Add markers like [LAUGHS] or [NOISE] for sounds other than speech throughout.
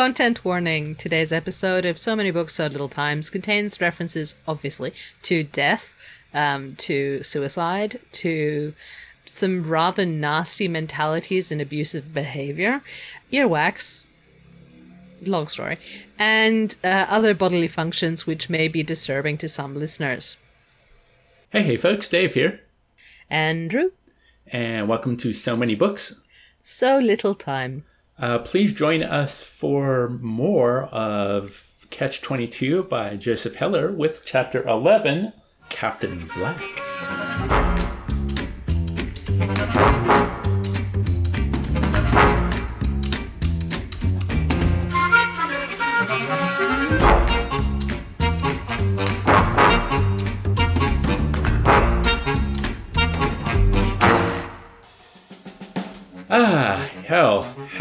Content warning today's episode of So Many Books, So Little Times contains references, obviously, to death, um, to suicide, to some rather nasty mentalities and abusive behavior, earwax, long story, and uh, other bodily functions which may be disturbing to some listeners. Hey, hey, folks, Dave here, Andrew, and welcome to So Many Books. so little time. Uh, please join us for more of Catch 22 by Joseph Heller with Chapter 11 Captain Black.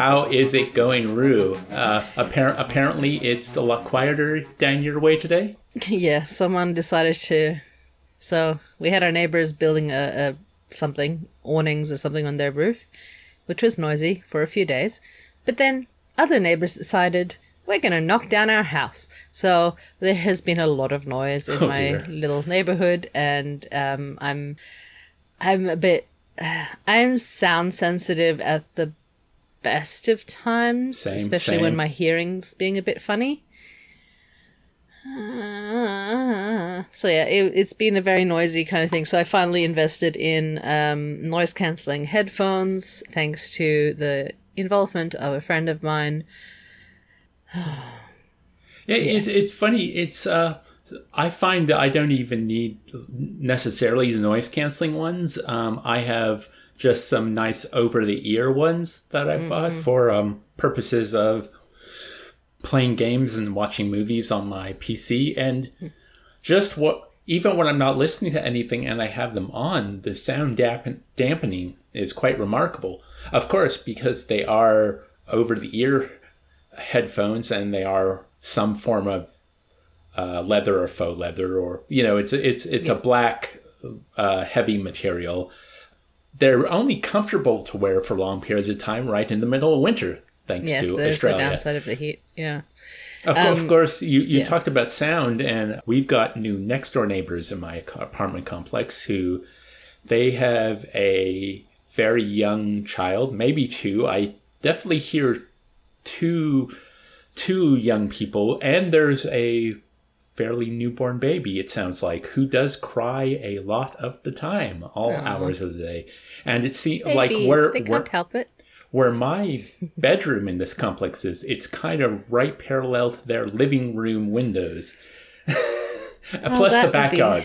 How is it going, Rue? Uh, appar- apparently, it's a lot quieter down your way today. [LAUGHS] yeah, someone decided to. So we had our neighbors building a, a something awnings or something on their roof, which was noisy for a few days. But then other neighbors decided we're gonna knock down our house. So there has been a lot of noise in Oh, my dear. little neighborhood, and um, I'm I'm a bit [SIGHS] I'm sound sensitive at the best of times, Same, especially when my hearing's being a bit funny. So yeah, it, it's been a very noisy kind of thing. So I finally invested in um, noise cancelling headphones, thanks to the involvement of a friend of mine. [SIGHS] Yeah, it's it's funny. It's uh, I find that I don't even need necessarily the noise canceling ones. Um, I have just some nice over the ear ones that I bought for um, purposes of playing games and watching movies on my PC, and just what even when I'm not listening to anything and I have them on, the sound dampen- dampening is quite remarkable. Of course, because they are over the ear headphones and they are some form of uh, leather or faux leather or you know it's it's it's a black uh, heavy material they're only comfortable to wear for long periods of time right in the middle of winter thanks Yes, to there's australia the downside of the heat. Yeah. of, course, of Um, course you, you yeah. talked about sound and we've got new next door neighbors in my apartment complex who they have a very young child maybe two i definitely hear two two young people and there's a fairly newborn baby it sounds like who does cry a lot of the time all hours of the day. And it seems like Babies, where they where, can't help it. where my [LAUGHS] bedroom in this complex is it's kind of right parallel to their living room windows. [LAUGHS] Plus that the would be- backyard.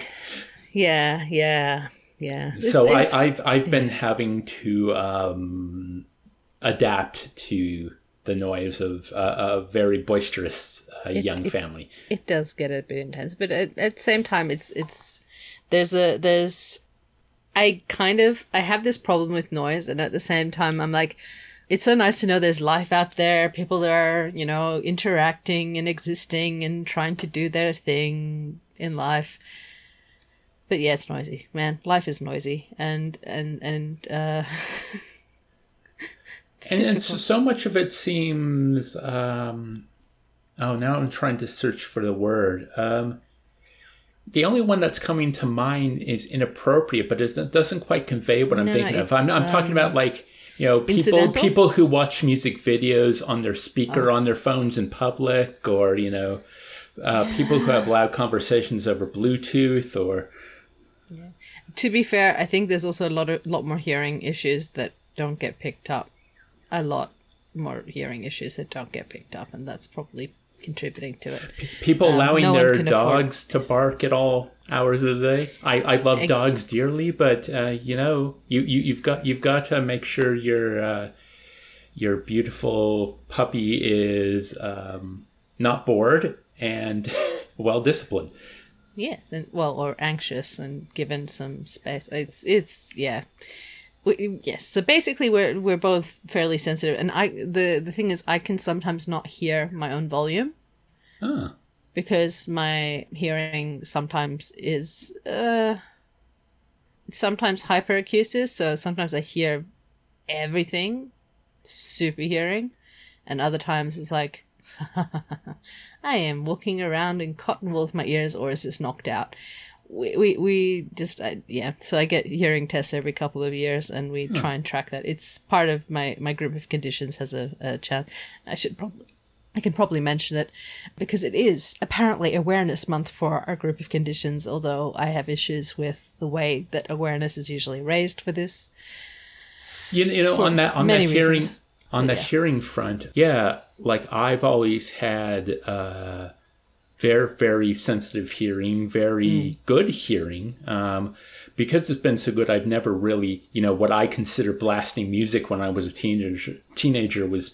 Yeah, yeah, yeah. so It's- I, I've I've been having to um, adapt to the noise of uh, a very boisterous uh, young it- family. it does get a bit intense but at, at the same time it's it's there's a there's i kind of i have this problem with noise and at the same time i'm like it's so nice to know there's life out there people that are you know interacting and existing and trying to do their thing in life but yeah it's noisy man life is noisy and and and uh [LAUGHS] and, and so, so much of it seems. Um, oh, now I'm trying to search for the word. Um, the only one that's coming to mind is inappropriate, but it doesn't quite convey what I'm No, no, thinking of. I'm, I'm talking um, about like you know people people who watch music videos on their speaker Oh. on their phones in public, or you know. Uh, people who have loud conversations over Bluetooth, or to be fair, I think there's also a lot of lot more hearing issues that don't get picked up. A lot more hearing issues that don't get picked up, and that's probably contributing to it. People allowing Um, no their can afford- dogs to bark at all hours of the day. I, I love dogs dearly, but uh, you know, you, you you've got you've got to make sure your uh, your beautiful puppy is um, not bored and [LAUGHS] well disciplined. Yes, and well, or anxious and given some space. It's it's yeah. We, yes, so basically we're we're both fairly sensitive, and I the the thing is I can sometimes not hear my own volume. Ah. because my hearing sometimes is uh sometimes hyperacusis so sometimes i hear everything super hearing and other times it's like [LAUGHS] I am walking around in cotton wool with my ears, or is this knocked out? We, we, we just, I, yeah. So I get hearing tests every couple of years and we huh. try and track that. It's part of my, my group of conditions has a, a chance. I should probably, I can probably mention it because it is apparently awareness month for our group of conditions, although I have issues with the way that awareness is usually raised for this. You, you know, on that on that hearing reasons. on the yeah. hearing front, yeah, like I've always had uh very very sensitive hearing, very mm. good hearing. Um because it's been so good, I've never really, you know, what I consider blasting music when I was a teenager teenager was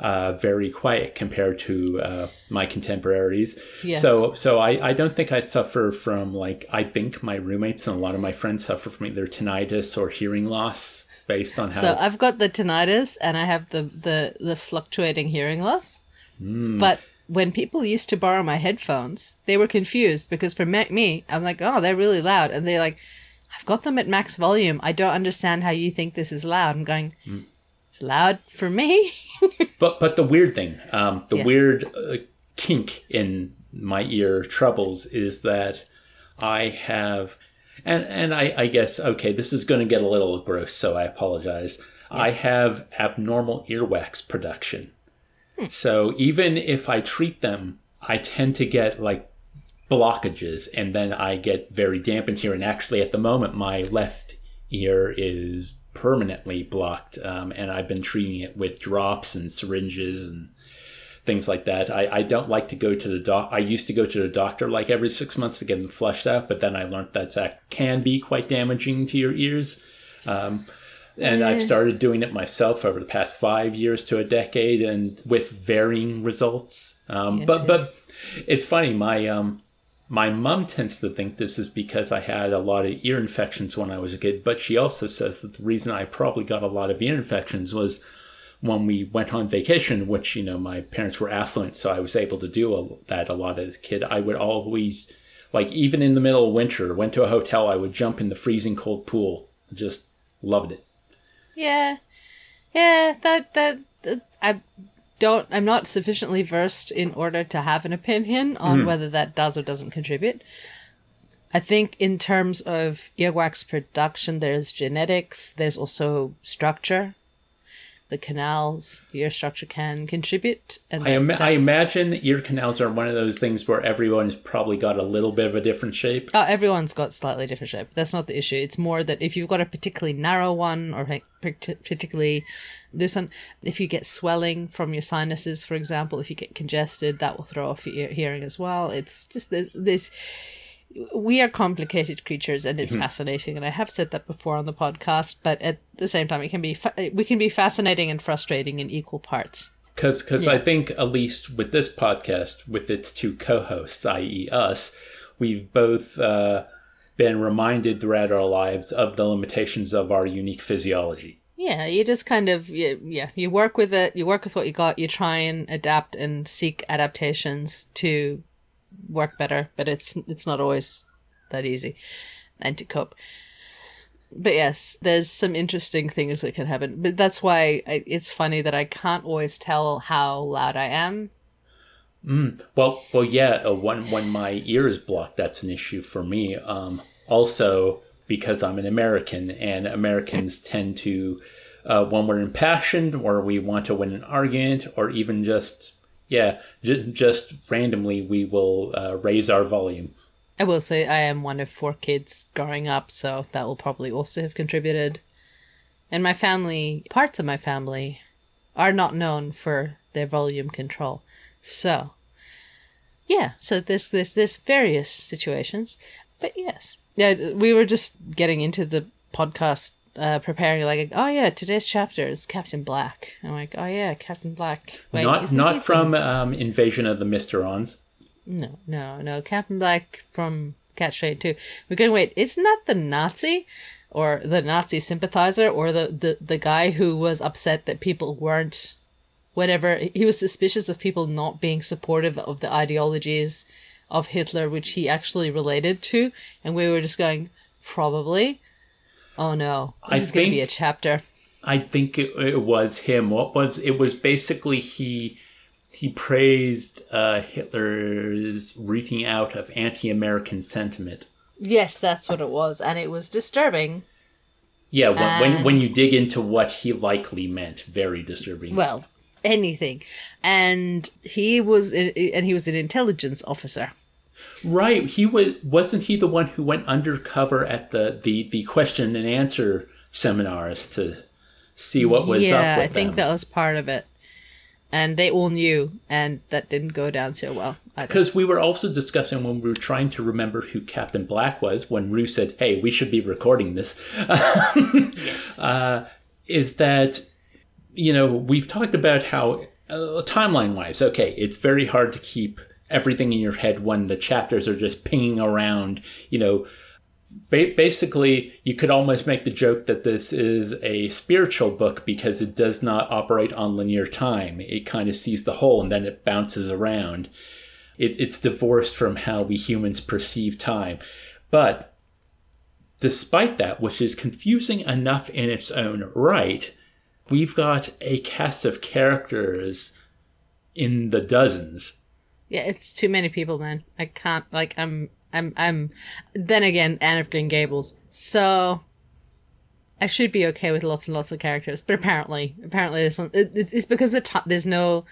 uh, very quiet compared to uh, my contemporaries. Yes. So, so I, I don't think I suffer from like I think my roommates and a lot of my friends suffer from either tinnitus or hearing loss based on how. So I've got the tinnitus and I have the the the fluctuating hearing loss, mm. but. When people used to borrow my headphones, they were confused because for me, I'm like, oh, they're really loud. And they're like, I've got them at max volume. I don't understand how you think this is loud. I'm going, mm. it's loud for me. [LAUGHS] but but the weird thing, um, the yeah. weird uh, kink in my ear troubles is that I have, and and I, I guess okay, this is going to get a little gross, so I apologize. Yes. I have abnormal earwax production. So even if I treat them, I tend to get like blockages, and then I get very dampened here. And actually, at the moment, my left ear is permanently blocked, um, and I've been treating it with drops and syringes and things like that. I, I don't like to go to the doc. I used to go to the doctor like every six months to get them flushed out, but then I learned that that can be quite damaging to your ears. Um, and I've started doing it myself over the past five years to a decade, and with varying results. Um, but but it's funny. My um, my mom tends to think this is because I had a lot of ear infections when I was a kid, but she also says that the reason I probably got a lot of ear infections was when we went on vacation, which, you know, my parents were affluent, so I was able to do a, that a lot as a kid. I would always, like, even in the middle of winter, went to a hotel, I would jump in the freezing cold pool. Just loved it. Yeah. Yeah, that, that, that I don't I'm not sufficiently versed in order to have an opinion on mm. whether that does or doesn't contribute. I think in terms of earwax production, there's genetics, there's also structure. The canals, ear structure can contribute. And I, Im- I imagine ear canals are one of those things where everyone's probably got a little bit of a different shape. Oh, everyone's got slightly different shape. That's not the issue. It's more that if you've got a particularly narrow one or particularly this one, if you get swelling from your sinuses, for example, if you get congested, that will throw off your hearing as well. It's just this, this we are complicated creatures and it's mm-hmm. fascinating and i have said that before on the podcast but at the same time it can be fa- we can be fascinating and frustrating in equal parts because because yeah. i think at least with this podcast with its two co-hosts i.e us we've both uh, been reminded throughout our lives of the limitations of our unique physiology yeah, you just kind of you, yeah, you work with it, you work with what you got, you try and adapt and seek adaptations to work better, but it's it's not always that easy and to cope. But yes, there's some interesting things that can happen. But that's why I, it's funny that I can't always tell how loud I am. Mm. Well, well, yeah. Uh, when when my ear is blocked, that's an issue for me. Um, also, because I'm an American, and Americans [LAUGHS] tend to, uh, when we're impassioned or we want to win an argument, or even just, yeah, j- just randomly, we will uh, raise our volume. I will say I am one of four kids growing up, so that will probably also have contributed. And my family, parts of my family, are not known for their volume control. So, yeah, so there's, there's, there's various situations. But yes, yeah, we were just getting into the podcast, uh, preparing like, oh yeah, today's chapter is Captain Black. I'm like, oh yeah, Captain Black. Wait, not not from um, Invasion of the Mysterons. No, no, no, Captain Black from Catch 22. We're going. Wait, isn't that the Nazi? Or the Nazi sympathizer, or the, the, the guy who was upset that people weren't whatever he was suspicious of people not being supportive of the ideologies of Hitler, which he actually related to, and we were just going, probably. Oh no, this I is going to be a chapter. I think it, it was him. What was it? Was basically he he praised uh, Hitler's rooting out of anti-American sentiment. Yes, that's what it was, and it was disturbing. Yeah, when, when, when you dig into what he likely meant, very disturbing. Well, anything, and he was and he was an intelligence officer. Right, he was wasn't he the one who went undercover at the the the question and answer seminars to see what was yeah, up with I think them. that was part of it. And they all knew, and that didn't go down so well. Because we were also discussing when we were trying to remember who Captain Black was when Rue said, "Hey, we should be recording this." [LAUGHS] uh, is that you know we've talked about how uh, timeline wise, okay, it's very hard to keep everything in your head when the chapters are just pinging around. You know, ba- basically, you could almost make the joke that this is a spiritual book because it does not operate on linear time. It kind of sees the whole and then it bounces around. It, it's divorced from how we humans perceive time. But despite that, which is confusing enough in its own right, we've got a cast of characters in the dozens. Yeah, it's too many people, man. I can't like I'm I'm I'm then again Anne of Green Gables. So I should be okay with lots and lots of characters, but apparently apparently this one it, it's, it's because the time there's no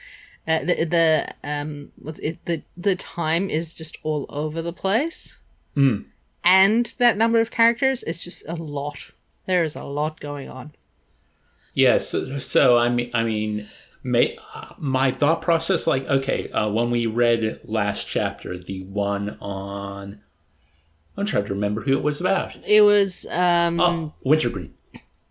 uh, the the um what's it the the time is just all over the place. Mm. And that number of characters is just a lot. There is a lot going on. Yeah, so, so I mean, I mean, may, uh, my thought process, like, okay, uh, when we read last chapter, the one on, I'm trying to remember who it was about. It was um Oh, Wintergreen.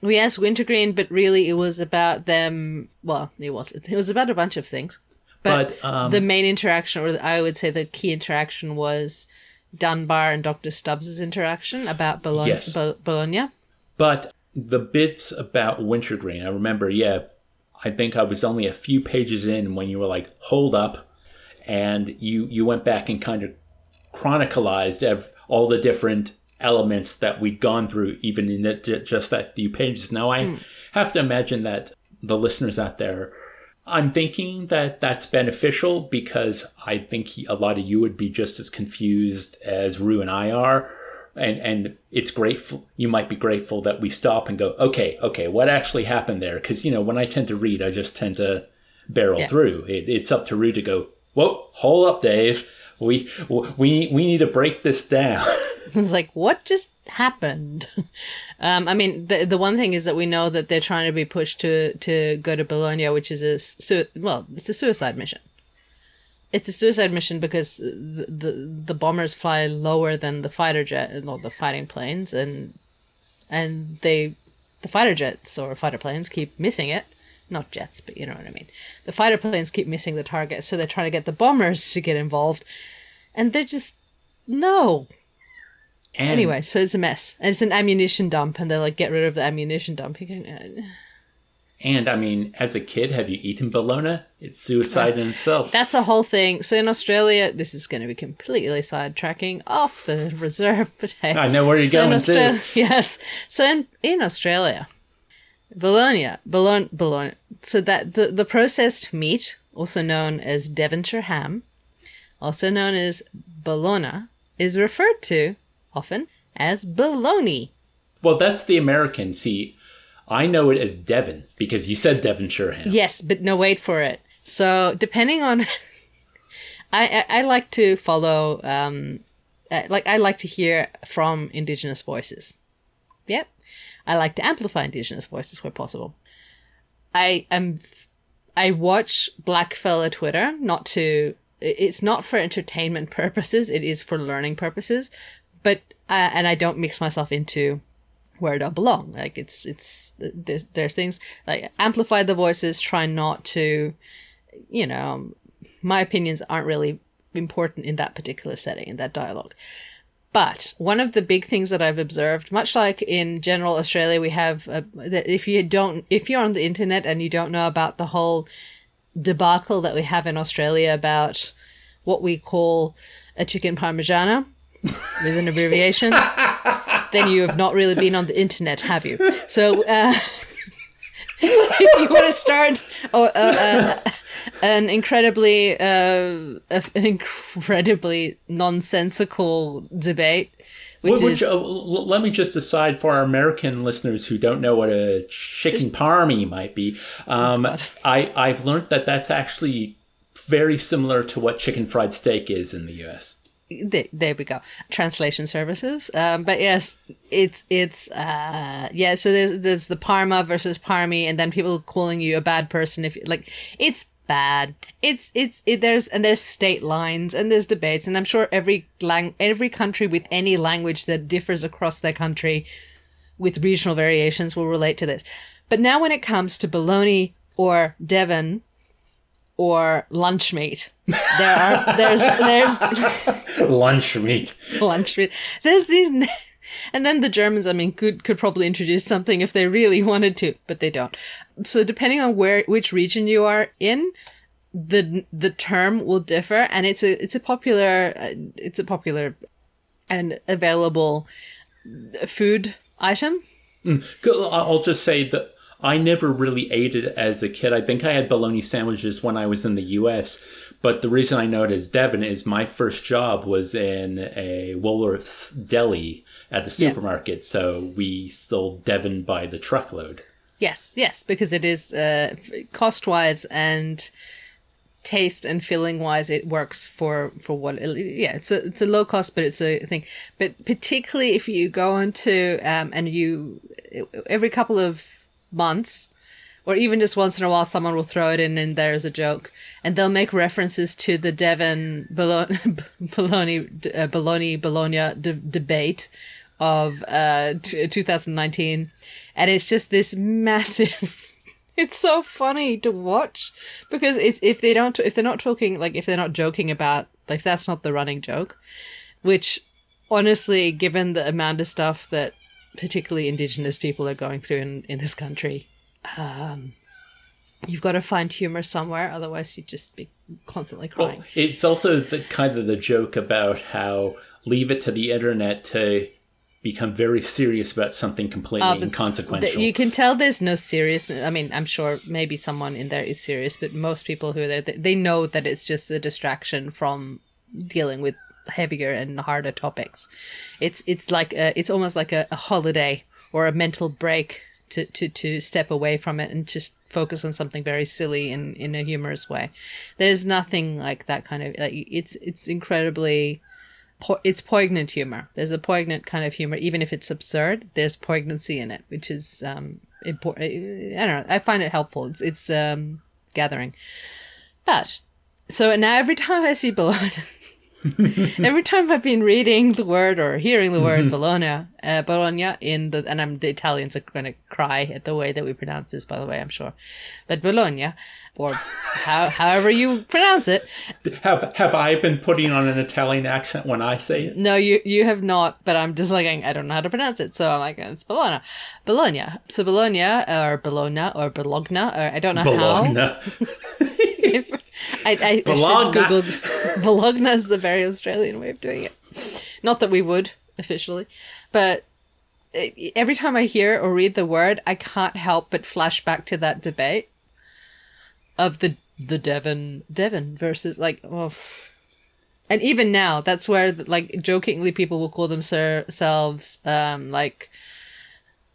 we asked Wintergreen, but really it was about them. Well, it was. It was about a bunch of things, but, But, um, the main interaction, or I would say the key interaction, was Dunbar and Doctor stubbs's interaction about Bologna. Yes. Bologna. But the bits about Wintergreen, I remember, yeah, I think I was only a few pages in when you were like, hold up. And you, you went back and kind of chronicalized ev- all the different elements that we'd gone through, even in ju- just that few pages. Now, I hmm. have to imagine that the listeners out there, I'm thinking that that's beneficial because I think he, a lot of you would be just as confused as Rue and I are. And and it's grateful you might be grateful that we stop and go okay okay what actually happened there? Because you know when i tend to read i just tend to barrel Yeah. through. It, it's up to Rue to go whoa hold up dave. We we we need to break this down [LAUGHS] [LAUGHS] It's like what just happened. [LAUGHS] um, I mean, the the one thing is that we know that they're trying to be pushed to to go to Bologna, which is a su- well, it's a suicide mission. It's a suicide mission because the, the the bombers fly lower than the fighter jet, not the fighting planes, and and they the fighter jets or fighter planes keep missing it. Not jets, but you know what I mean. The fighter planes keep missing the target, so they're trying to get the bombers [LAUGHS] to get involved, and they're just no. And Anyway, so it's a mess, and it's an ammunition dump, and they're like, "Get rid of the ammunition dump." Can, uh, and i mean as a kid have you eaten bologna it's suicide in itself that's a whole thing. So in Australia, this is going to be completely sidetracking off the [LAUGHS] reserve, but hey, i know where you're so going Australia, [LAUGHS] to yes. So in in Australia, Bologna, Bologna, Bologna. So that the the processed meat, also known as Devonshire ham, also known as bologna, is referred to often as bologna. well that's the american see i know it as devon because you said devonshire ham Yes, but no, wait for it. So depending on, [LAUGHS] I, I I like to follow um, uh, like I like to hear from indigenous voices. Yep, I like to amplify indigenous voices where possible. I am, I watch Blackfella Twitter not to. It's not for entertainment [LAUGHS] purposes. It is for learning purposes, uh, and I don't mix myself into where I don't belong. Like it's it's there's there's things like amplify the voices. Try not to, you know, my opinions aren't really important in that particular setting in that dialogue. But one of the big things that I've observed, much like in general Australia, we have uh, that if you don't, if you're on the internet and you don't know about the whole debacle that we have in Australia about what we call a chicken parmigiana with an abbreviation, then you have not really been on the internet, have you? So, uh, [LAUGHS] if you want to start oh, uh, uh, an incredibly, uh, an incredibly nonsensical debate. Which, which is, uh, let me just decide for our American listeners who don't know what a chicken parmy might be. Um, oh I I've learned that that's actually very similar to what chicken fried steak is in the U.S there, there we go. Translation services. Um, but yes it's it's uh yeah so there's there's the parma versus parmy and then people calling you a bad person if like it's bad. It's it's it, there's and there's state lines and there's debates and i'm sure every lang every country with any language that differs across their country with regional variations will relate to this. But now when it comes to bologna or devon or lunch meat. There are there's there's [LAUGHS] lunch meat. lunch meat. There's these and then the Germans, I mean, could could probably introduce something if they really wanted to, but they don't. So depending on where which region you are in, the the term will differ, and it's a it's a popular it's a popular and available food item. Mm. I'll just say that I never really ate it as a kid. I think I had bologna sandwiches when I was in the US. But the reason I know it as Devon is my first job was in a Woolworth's deli at the supermarket. Yeah. So we sold Devon by the truckload. Yes, yes, because it is uh, cost wise and taste and filling wise it works for for what yeah it's a it's a low cost but it's a thing but particularly if you go into um and you every couple of months or even just once in a while someone will throw it in and there's a joke. And they'll make references to the devon [LAUGHS] bologna bologna, uh, bologna bologna de- debate of uh, t- 2019 and it's just this massive [LAUGHS] it's so funny to watch because it's if they don't if they're not talking like if they're not joking about like that's not the running joke which honestly given the amount of stuff that particularly indigenous people are going through in, in this country. Um, you've got to find humor somewhere, otherwise you'd just be constantly crying. Well, it's also the kind of the joke about how leave it to the internet to become very serious about something completely uh, inconsequential. The, you can tell there's no seriousness. I mean, I'm sure maybe someone in there is serious, but most people who are there, they, they know that it's just a distraction from dealing with heavier and harder topics. It's it's like a, it's almost like a, a holiday or a mental break to, to, to step away from it and just focus on something very silly in, in a humorous way. There's nothing like that kind of like it's it's incredibly po- it's poignant humor. There's a poignant kind of humor, even if it's absurd. There's poignancy in it, which is um important. I don't know. I find it helpful. It's it's um gathering, but so now every time I see blood. [LAUGHS] [LAUGHS] Every time I've been reading the word or hearing the word mm-hmm. Bologna, uh, Bologna in the, and I'm the Italians are going to cry at the way that we pronounce this, by the way, I'm sure, but Bologna, or how, however you pronounce it. Have have I been putting on an Italian accent when I say it? No, you you have not. But I'm just like I don't know how to pronounce it, so I'm like it's Bologna, Bologna. So Bologna or Bologna or Bologna or I don't know Bologna. [LAUGHS] [LAUGHS] how. I, I, [LAUGHS] Bologna. I googled [LAUGHS] Bologna is a very Australian way of doing it. Not that we would officially, but every time I hear or read the word, I can't help but flash back to that debate of the the Devon Devon versus like oh. And even now, that's where like jokingly people will call themselves um like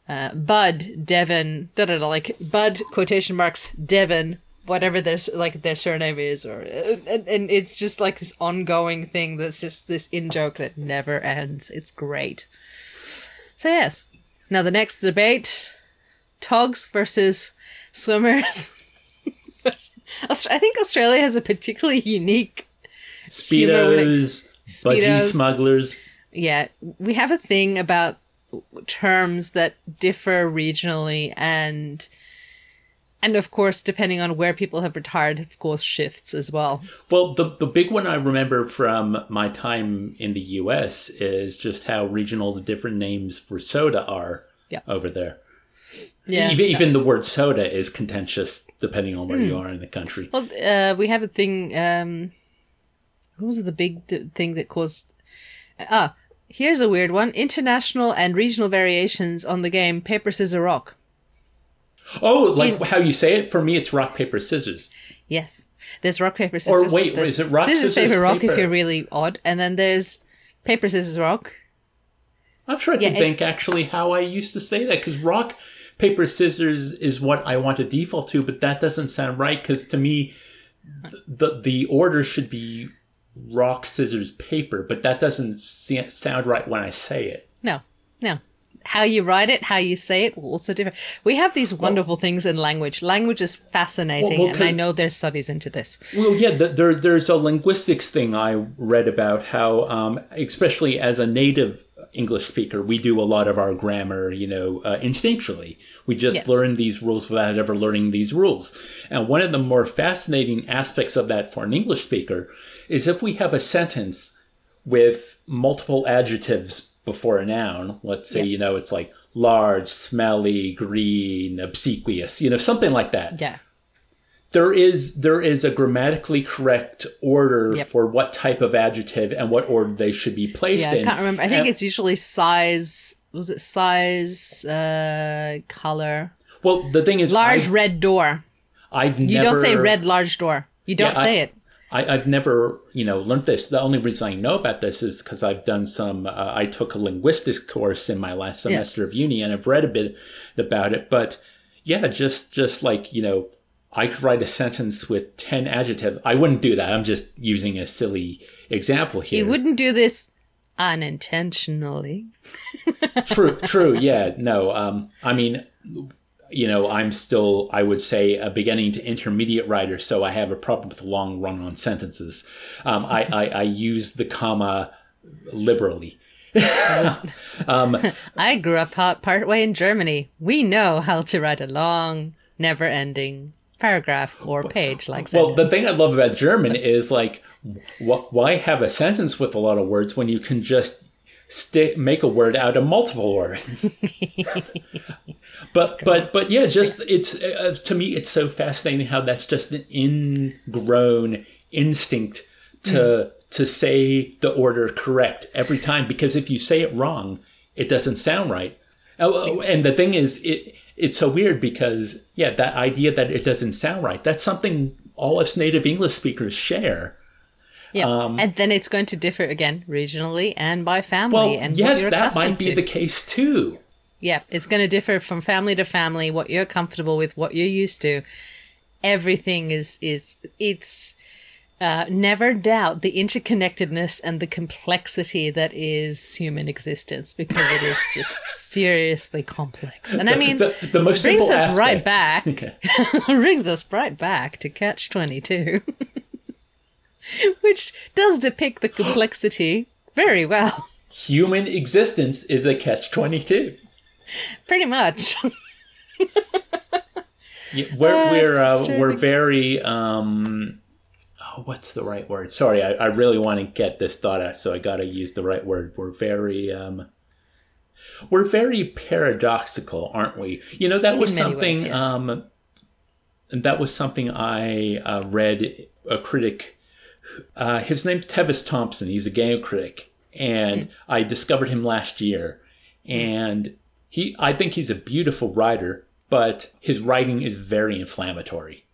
uh, Bud Devon da da da like Bud quotation marks Devon whatever their like their surname is or uh, and, and it's just like this ongoing thing that's just this in joke that never ends. It's great. So yes. Now the next debate togs versus swimmers. [LAUGHS] I think australia has a particularly unique speedos, speedos budgie smugglers. Yeah. We have a thing about terms that differ regionally and and of course, depending on where people have retired, of course, shifts as well. Well, the, the big one I remember from my time in the US is just how regional the different names for soda are yeah. over there. Yeah, even, even the word soda is contentious depending on where mm. you hmm. are in the country. Well, uh, we have a thing. Um, what was the big thing that caused? Ah, here's a weird one: international and regional variations on the game Paper Scissors Rock. Oh, like in, how you say it? For me, it's rock paper scissors. Yes. There's rock paper scissors. Or wait, is it rock scissors, scissors, paper rock paper? if you're really odd, and then there's paper scissors rock. I'm trying to Yeah, it- think actually how I used to say that because rock, paper, scissors is what I want to default to, but that doesn't sound right because to me, th- the the order should be rock, scissors, paper, but that doesn't sound right when I say it. No, no. How you write it, how you say it, will also differ. We have these wonderful things in language. Language is fascinating, Well, well, and I know there's studies into this. Well, yeah, th- there, there's a linguistics thing I read about how, um, especially as a native English speaker, we do a lot of our grammar, you know, uh, instinctually. We just Yeah. learn these rules without ever learning these rules. And one of the more fascinating aspects of that for an English speaker is if we have a sentence with multiple adjectives before a noun, let's say, Yeah. you know, it's like large, smelly, green, obsequious, you know, something like that Yeah. there is there is a grammatically correct order Yep. for what type of adjective and what order they should be placed Yeah, in. I can't remember. I think And- it's usually size. Was it size, uh, color? well. The thing is, Large I've, red door. I've You never, don't say red large door. You don't Yeah, I- say it. I, I've never, you know, learned this. The only reason I know about this is because I've done some. Uh, I took a linguistics course in my last Yeah. semester of uni, and I've read a bit about it. But yeah, just just like you know, I could write a sentence with ten adjectives. I wouldn't do that. I'm just using a silly example here. You wouldn't do this unintentionally. true true yeah no um i mean you know i'm still i would say a beginning to intermediate writer so i have a problem with long run on sentences um i i, I use the comma liberally [LAUGHS] [LAUGHS] I grew up part way in Germany. We know how to write a long, never-ending paragraph or page like well sentence. the thing i love about german is like wh- why have a sentence with a lot of words when you can just stick make a word out of multiple words [LAUGHS] but but but yeah just it's uh, to me it's so fascinating how that's just an ingrown instinct to to say the order correct every time because if you say it wrong it doesn't sound right. Oh, oh, and the thing is it it's so weird because yeah that idea that it doesn't sound right that's something all us native english speakers share. Yeah, um, and then it's going to differ again regionally and by family well and yes that might be to. the case too Yeah, it's going to differ from family to family. What you're comfortable with, what you're used to, everything is is it's. Uh, never doubt the interconnectedness and the complexity that is human existence because it is just seriously complex. And I mean, the, the most brings us right back. Okay. [LAUGHS] brings us right back to Catch 22, [LAUGHS] which does depict the complexity very well. human existence is a catch 22 [LAUGHS] Pretty much. [LAUGHS] Yeah, we're we're uh, we're very um oh what's the right word? Sorry i, I really want to get this thought out so i gotta use the right word. We're very um we're very paradoxical aren't we? You know that was something ways, yes. um and that was something i uh, read a critic uh, his name's tevis thompson. He's a game critic. And i discovered him last year. And he i think he's a beautiful writer but his writing is very inflammatory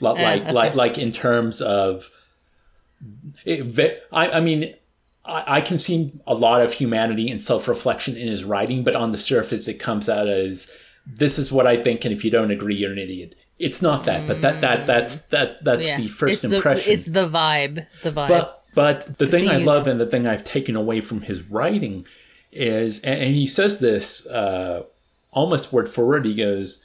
Li- eh, like okay. like like in terms of eh, it, I, I mean I, I can see a lot of humanity and self-reflection in his writing but on the surface it comes out as this is what i think and if you don't agree you're an idiot it's not that but that that mm. that's that that's Yeah. the first it's impression The, it's the vibe. The vibe. but but the thing I love and the thing I've taken away from his writing is, and, and he says this uh, almost word for word. He goes,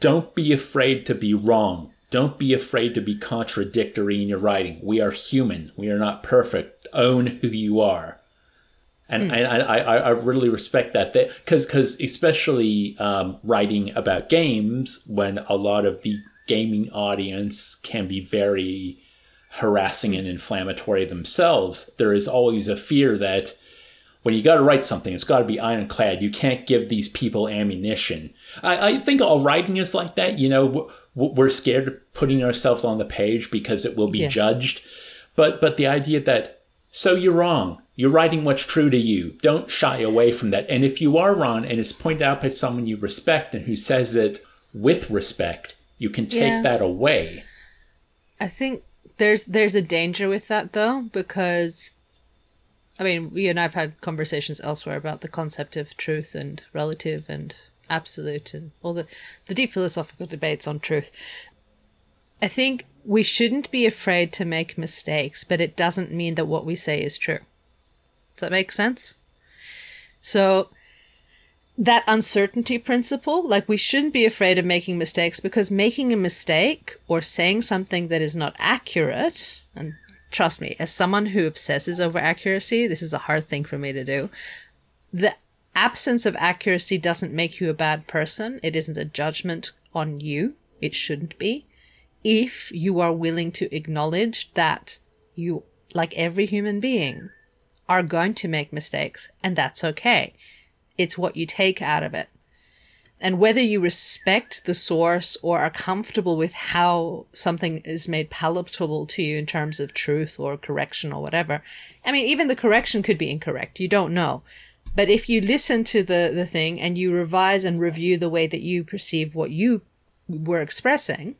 "Don't be afraid to be wrong. Don't be afraid to be contradictory in your writing. We are human. We are not perfect. Own who you are." And I, I, I I really respect that because because especially um, writing about games when a lot of the gaming audience can be very harassing and inflammatory themselves, there is always a fear that when you got to write something, it's got to be ironclad. You can't give these people ammunition. I, I think all writing is like that. You know, we're scared of putting ourselves on the page because it will be Yeah. judged. But but the idea that so you're wrong. You're writing what's true to you. Don't shy away from that. And if you are wrong and it's pointed out by someone you respect and who says it with respect, you can take Yeah. that away. I think there's there's a danger with that though because I mean, you and I've had conversations elsewhere about the concept of truth and relative and absolute and all the the deep philosophical debates on truth. I think we shouldn't be afraid to make mistakes, but it doesn't mean that what we say is true. Does that make sense? So that uncertainty principle, like we shouldn't be afraid of making mistakes because making a mistake or saying something that is not accurate, and trust me, as someone who obsesses over accuracy, this is a hard thing for me to do. The absence of accuracy doesn't make you a bad person. It isn't a judgment on you. It shouldn't be. If you are willing to acknowledge that you, like every human being, are going to make mistakes, and that's okay it's what you take out of it. And whether you respect the source or are comfortable with how something is made palatable to you in terms of truth or correction or whatever. I mean, even the correction could be incorrect. You don't know. But if you listen to the, the thing and you revise and review the way that you perceive what you were expressing,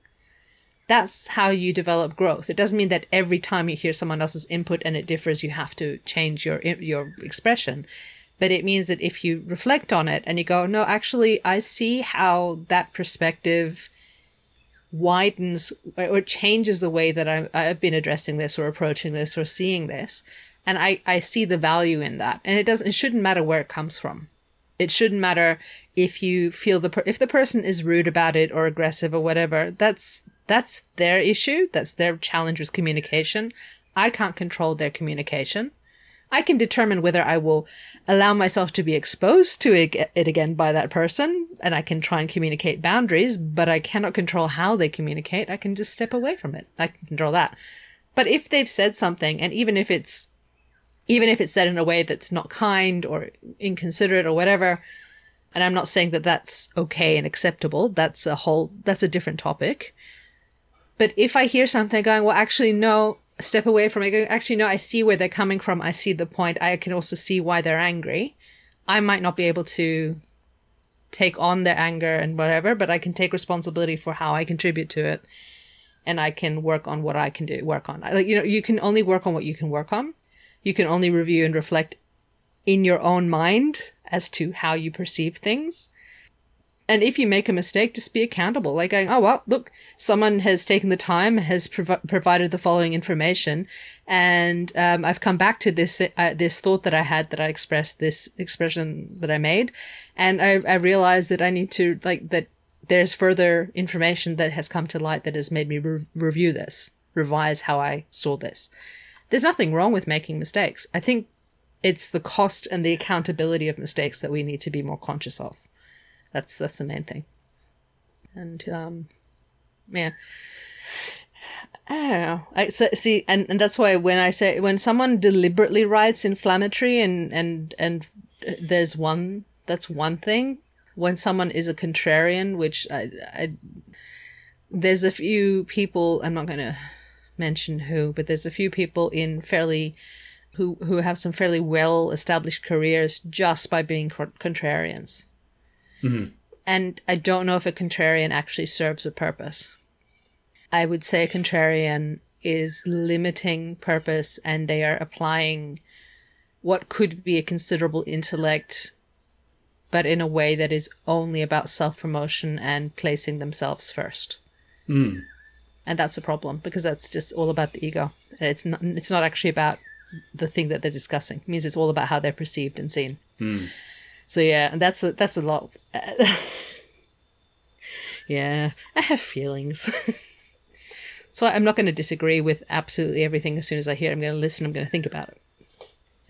that's how you develop growth. It doesn't mean that every time you hear someone else's input and it differs, you have to change your your expression but it means that if you reflect on it and you go, no, actually, I see how that perspective widens or changes the way that i I've been addressing this or approaching this or seeing this. And I, I see the value in that. And it doesn't, it shouldn't matter where it comes from. It shouldn't matter if you feel the, per- if the person is rude about it or aggressive or whatever, that's, that's their issue. That's their challenge with communication. I can't control their communication. I can determine whether I will allow myself to be exposed to it, again by that person, and I can try and communicate boundaries, but I cannot control how they communicate. I can just step away from it. I can control that. But if they've said something, and even if it's even if it's said in a way that's not kind or inconsiderate or whatever, and I'm not saying that that's okay and acceptable, that's a whole that's a different topic. But if I hear something going, well, actually, no, step away from it. Actually, no, I see where they're coming from. I see the point. I can also see why they're angry. I might not be able to take on their anger and whatever, but I can take responsibility for how I contribute to it. And I can work on what I can do, work on. Like, you know, you can only work on what you can work on. You can only review and reflect in your own mind as to how you perceive things. And if you make a mistake, just be accountable. Like going, oh well, look, someone has taken the time, has prov- provided the following information, and um, I've come back to this uh, this thought that I had that I expressed, this expression that I made, and I I realized that I need to like that. There's further information that has come to light that has made me re- review this, revise how I saw this. There's nothing wrong with making mistakes. I think it's the cost and the accountability of mistakes that we need to be more conscious of. That's that's the main thing. And um, yeah. I don't know. I so, see, and, and that's why when I say when someone deliberately writes inflammatory and and and there's one that's one thing. When someone is a contrarian, which I, I there's a few people. I'm not going to mention who, but there's a few people in fairly who who have some fairly well established careers just by being contrarians. Mm-hmm. And I don't know if a contrarian actually serves a purpose. I would say a contrarian is limiting purpose and they are applying what could be a considerable intellect, but in a way that is only about self promotion and placing themselves first. Mm. And that's a problem because that's just all about the ego. It's not, it's not actually about the thing that they're discussing. It means it's all about how they're perceived and seen. Mm. So yeah, and that's a, that's a lot. [LAUGHS] yeah, I have feelings. [LAUGHS] so I'm not going to disagree with absolutely everything as soon as I hear. It. I'm going to listen. I'm going to think about it.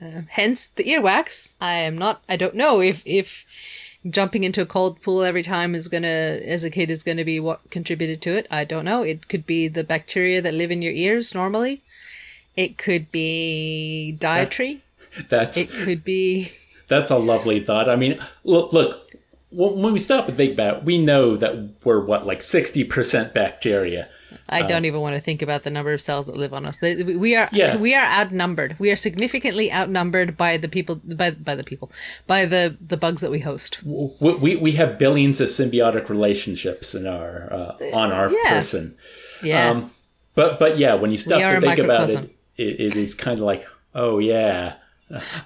Uh, hence the earwax. I am not. I don't know if if jumping into a cold pool every time is gonna as a kid is gonna be what contributed to it. I don't know. It could be the bacteria that live in your ears normally. It could be dietary. That, [LAUGHS] that's it could be that's a lovely thought. I mean, look, look. When we stop and think about, it, we know that we're what like sixty percent bacteria. I don't um, even want to think about the number of cells that live on us. We are yeah. we are outnumbered. We are significantly outnumbered by the people by by the people by the the bugs that we host. We we, we have billions of symbiotic relationships in our uh, on our yeah. person. Yeah. Um, But but yeah, when you stop to think about it, it, it is kind of like, oh yeah,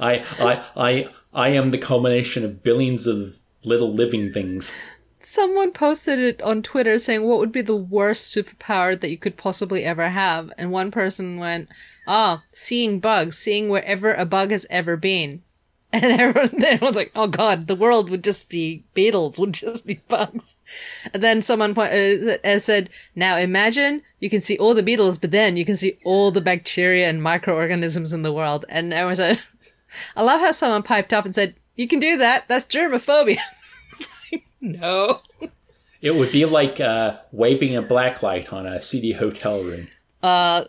I I I I am the culmination of billions of little living things. Someone posted it on Twitter saying, What would be the worst superpower that you could possibly ever have? And one person went, Ah, oh, seeing bugs, seeing wherever a bug has ever been. [LAUGHS] And everyone, everyone's like, Oh god, the world would just be beetles, would just be bugs. And then someone point, uh, said, Now imagine you can see all the beetles, but then you can see all the bacteria and microorganisms in the world. And I was like, [LAUGHS] I love how someone piped up and said, You can do that. That's germophobia. [LAUGHS] no. It would be like uh, waving a black light on a seedy hotel room. Uh,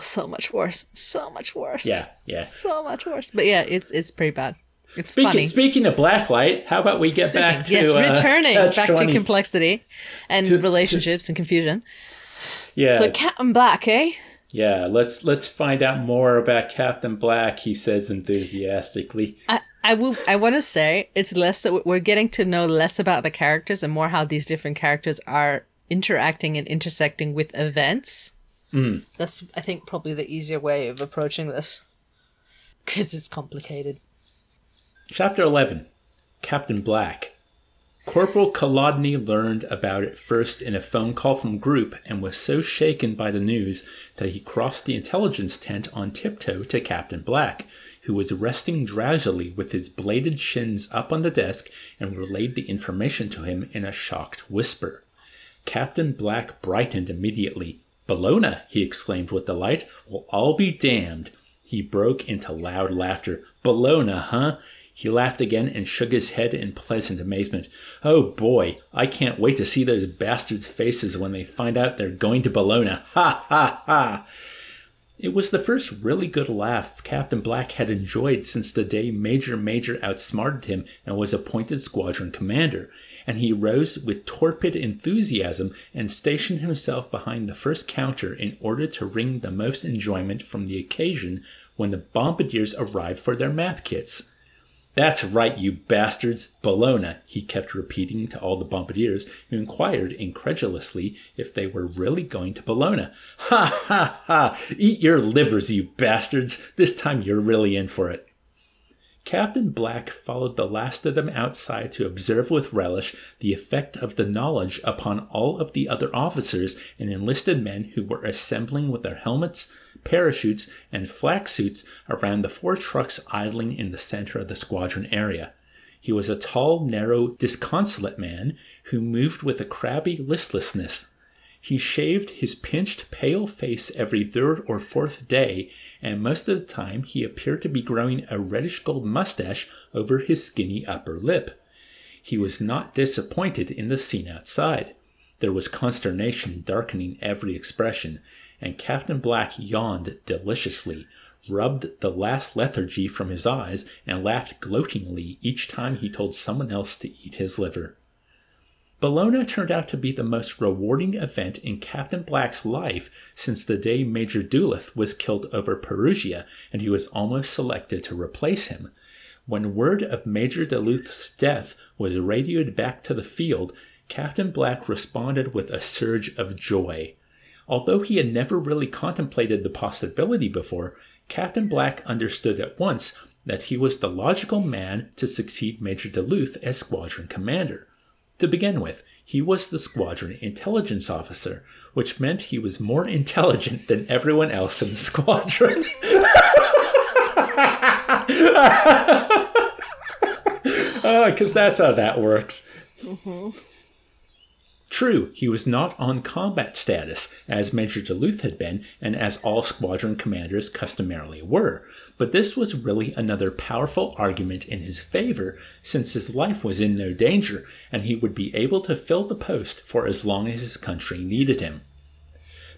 so much worse. So much worse. Yeah, yeah. So much worse. But yeah, it's it's pretty bad. It's speaking, funny. Speaking of black light, how about we get speaking, back to yes, uh, returning uh, back 20. to complexity and to, relationships to, and confusion. Yeah. So Captain Black, eh? Yeah. Let's let's find out more about Captain Black. He says enthusiastically. I, I will. I want to say it's less that we're getting to know less about the characters and more how these different characters are interacting and intersecting with events. Mm. That's, I think, probably the easier way of approaching this because it's complicated. Chapter eleven, Captain Black. Corporal Kolodny learned about it first in a phone call from Group and was so shaken by the news that he crossed the intelligence tent on tiptoe to Captain Black, who was resting drowsily with his bladed shins up on the desk and relayed the information to him in a shocked whisper. Captain Black brightened immediately. Bologna, he exclaimed with delight. Well, I'll be damned. He broke into loud laughter. Bologna, huh? He laughed again and shook his head in pleasant amazement. Oh boy, I can't wait to see those bastards' faces when they find out they're going to Bologna. Ha ha ha! It was the first really good laugh Captain Black had enjoyed since the day Major Major outsmarted him and was appointed squadron commander, and he rose with torpid enthusiasm and stationed himself behind the first counter in order to wring the most enjoyment from the occasion when the bombardiers arrived for their map kits. That's right, you bastards, Bologna, he kept repeating to all the bombardiers, who inquired incredulously if they were really going to Bologna. Ha ha ha! Eat your livers, you bastards! This time you're really in for it. Captain Black followed the last of them outside to observe with relish the effect of the knowledge upon all of the other officers and enlisted men who were assembling with their helmets, parachutes, and flak suits around the four trucks idling in the center of the squadron area. He was a tall, narrow, disconsolate man who moved with a crabby listlessness. He shaved his pinched, pale face every third or fourth day, and most of the time he appeared to be growing a reddish gold mustache over his skinny upper lip. He was not disappointed in the scene outside. There was consternation darkening every expression, and Captain Black yawned deliciously, rubbed the last lethargy from his eyes, and laughed gloatingly each time he told someone else to eat his liver. Bologna turned out to be the most rewarding event in Captain Black's life since the day Major Duluth was killed over Perugia and he was almost selected to replace him. When word of Major Duluth's death was radioed back to the field, Captain Black responded with a surge of joy. Although he had never really contemplated the possibility before, Captain Black understood at once that he was the logical man to succeed Major Duluth as squadron commander. To begin with, he was the squadron intelligence officer, which meant he was more intelligent than everyone else in the squadron. [LAUGHS] Because uh, that's how that works. Mm-hmm. True, he was not on combat status, as Major Duluth had been, and as all squadron commanders customarily were, but this was really another powerful argument in his favor, since his life was in no danger, and he would be able to fill the post for as long as his country needed him.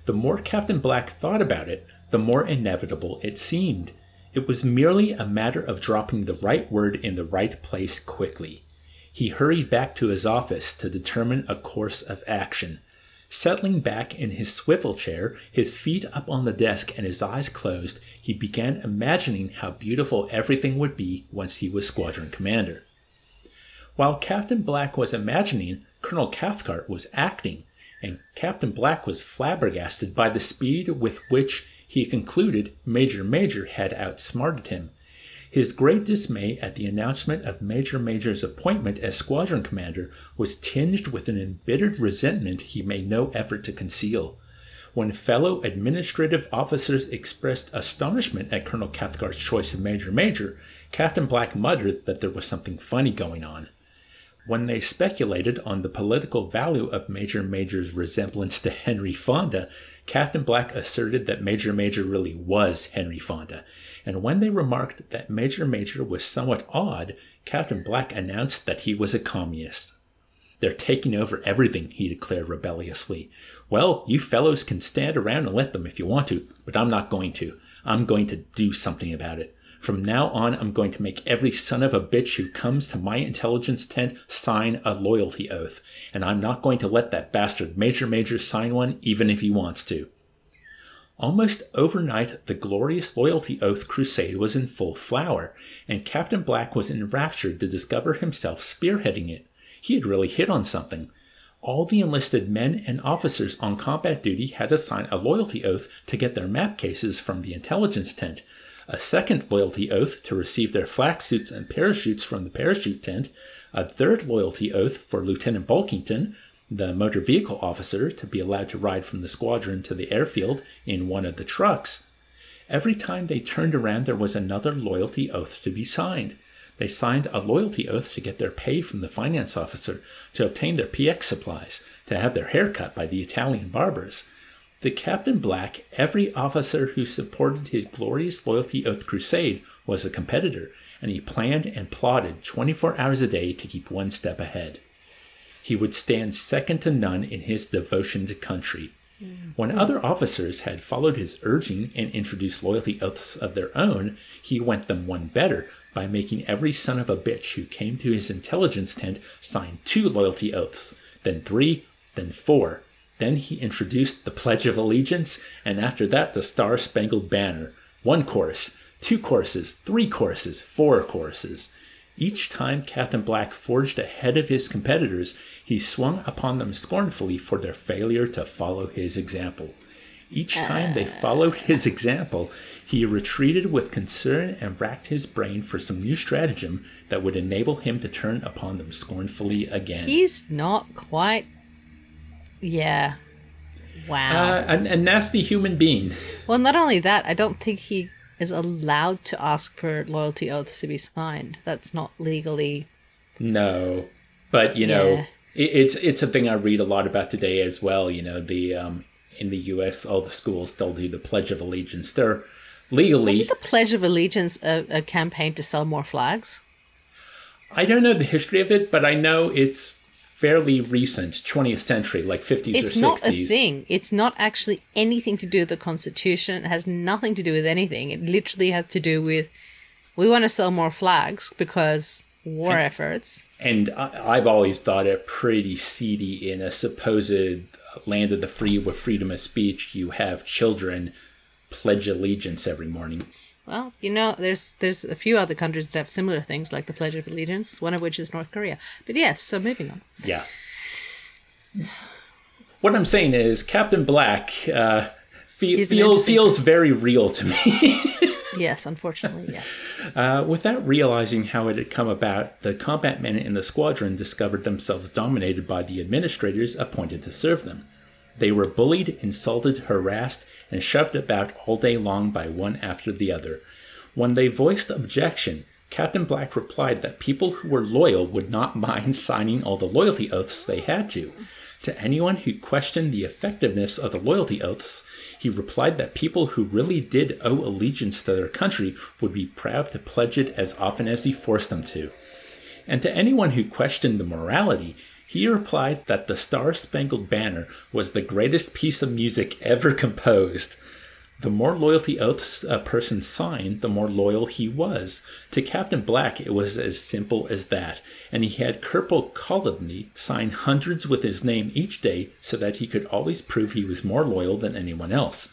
The more Captain Black thought about it, the more inevitable it seemed. It was merely a matter of dropping the right word in the right place quickly. He hurried back to his office to determine a course of action. Settling back in his swivel chair, his feet up on the desk and his eyes closed, he began imagining how beautiful everything would be once he was squadron commander. While Captain Black was imagining, Colonel Cathcart was acting. and Captain Black was flabbergasted by the speed with which he concluded Major Major had outsmarted him. His great dismay at the announcement of Major Major's appointment as squadron commander was tinged with an embittered resentment he made no effort to conceal. When fellow administrative officers expressed astonishment at Colonel Cathcart's choice of Major Major, Captain Black muttered that there was something funny going on. When they speculated on the political value of Major Major's resemblance to Henry Fonda, Captain Black asserted that Major Major really was Henry Fonda, and when they remarked that Major Major was somewhat odd, Captain Black announced that he was a communist. They're taking over everything, he declared rebelliously. Well, you fellows can stand around and let them if you want to, but I'm not going to. I'm going to do something about it. From now on, I'm going to make every son of a bitch who comes to my intelligence tent sign a loyalty oath, and I'm not going to let that bastard Major Major sign one even if he wants to. Almost overnight, the glorious loyalty oath crusade was in full flower, and Captain Black was enraptured to discover himself spearheading it. He had really hit on something. All the enlisted men and officers on combat duty had to sign a loyalty oath to get their map cases from the intelligence tent, a second loyalty oath to receive their flak suits and parachutes from the parachute tent, a third loyalty oath for Lieutenant Balkington, the motor vehicle officer, to be allowed to ride from the squadron to the airfield in one of the trucks. Every time they turned around, there was another loyalty oath to be signed. They signed a loyalty oath to get their pay from the finance officer, to obtain their PX supplies, to have their hair cut by the Italian barbers. To Captain Black, every officer who supported his glorious loyalty oath crusade was a competitor, and he planned and plotted 24 hours a day to keep one step ahead. He would stand second to none in his devotion to country. When hmm. other officers had followed his urging and introduced loyalty oaths of their own, he went them one better by making every son of a bitch who came to his intelligence tent sign two loyalty oaths, then three, then four, then he introduced the Pledge of Allegiance, and after that, the Star Spangled Banner. One chorus, two choruses, three choruses, four choruses. Each time Captain Black forged ahead of his competitors, he swung upon them scornfully for their failure to follow his example. Each time they followed his example, he retreated with concern and racked his brain for some new stratagem that would enable him to turn upon them scornfully again. He's not quite yeah. Wow. Uh, a, a nasty human being. Well, not only that, I don't think he is allowed to ask for loyalty oaths to be signed. That's not legally. No, but you know, yeah. it, it's it's a thing I read a lot about today as well. You know, the um, in the U.S., all the schools still do the Pledge of Allegiance. They're legally. Isn't the Pledge of Allegiance a, a campaign to sell more flags? I don't know the history of it, but I know it's fairly recent 20th century, like 50s it's or 60s. It's not a thing. It's not actually anything to do with the Constitution. It has nothing to do with anything. It literally has to do with we want to sell more flags because war and, efforts. And I've always thought it pretty seedy in a supposed land of the free with freedom of speech. You have children pledge allegiance every morning. Well, you know, there's there's a few other countries that have similar things like the Pledge of Allegiance, one of which is North Korea. But yes, so moving on. Yeah. What I'm saying is, Captain Black uh, fe- feels feels very real to me. [LAUGHS] yes, unfortunately, yes. Uh, without realizing how it had come about, the combat men in the squadron discovered themselves dominated by the administrators appointed to serve them. They were bullied, insulted, harassed, and shoved it back all day long by one after the other. When they voiced objection, Captain Black replied that people who were loyal would not mind signing all the loyalty oaths they had to. To anyone who questioned the effectiveness of the loyalty oaths, he replied that people who really did owe allegiance to their country would be proud to pledge it as often as he forced them to. And to anyone who questioned the morality, he replied that the Star Spangled Banner was the greatest piece of music ever composed. The more loyalty oaths a person signed, the more loyal he was. To Captain Black, it was as simple as that, and he had Corporal Kolodny sign hundreds with his name each day so that he could always prove he was more loyal than anyone else.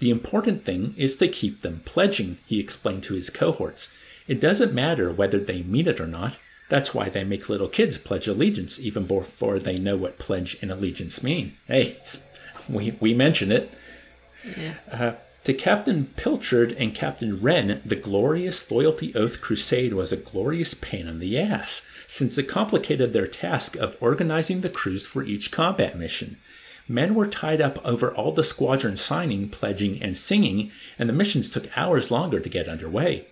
The important thing is to keep them pledging, he explained to his cohorts. It doesn't matter whether they mean it or not, That's why they make little kids pledge allegiance even before they know what pledge and allegiance mean. Hey, we, we mention it. Yeah. Uh, to Captain Pilchard and Captain Wren, the glorious Loyalty Oath Crusade was a glorious pain in the ass, since it complicated their task of organizing the crews for each combat mission. Men were tied up over all the squadron signing, pledging, and singing, and the missions took hours longer to get underway.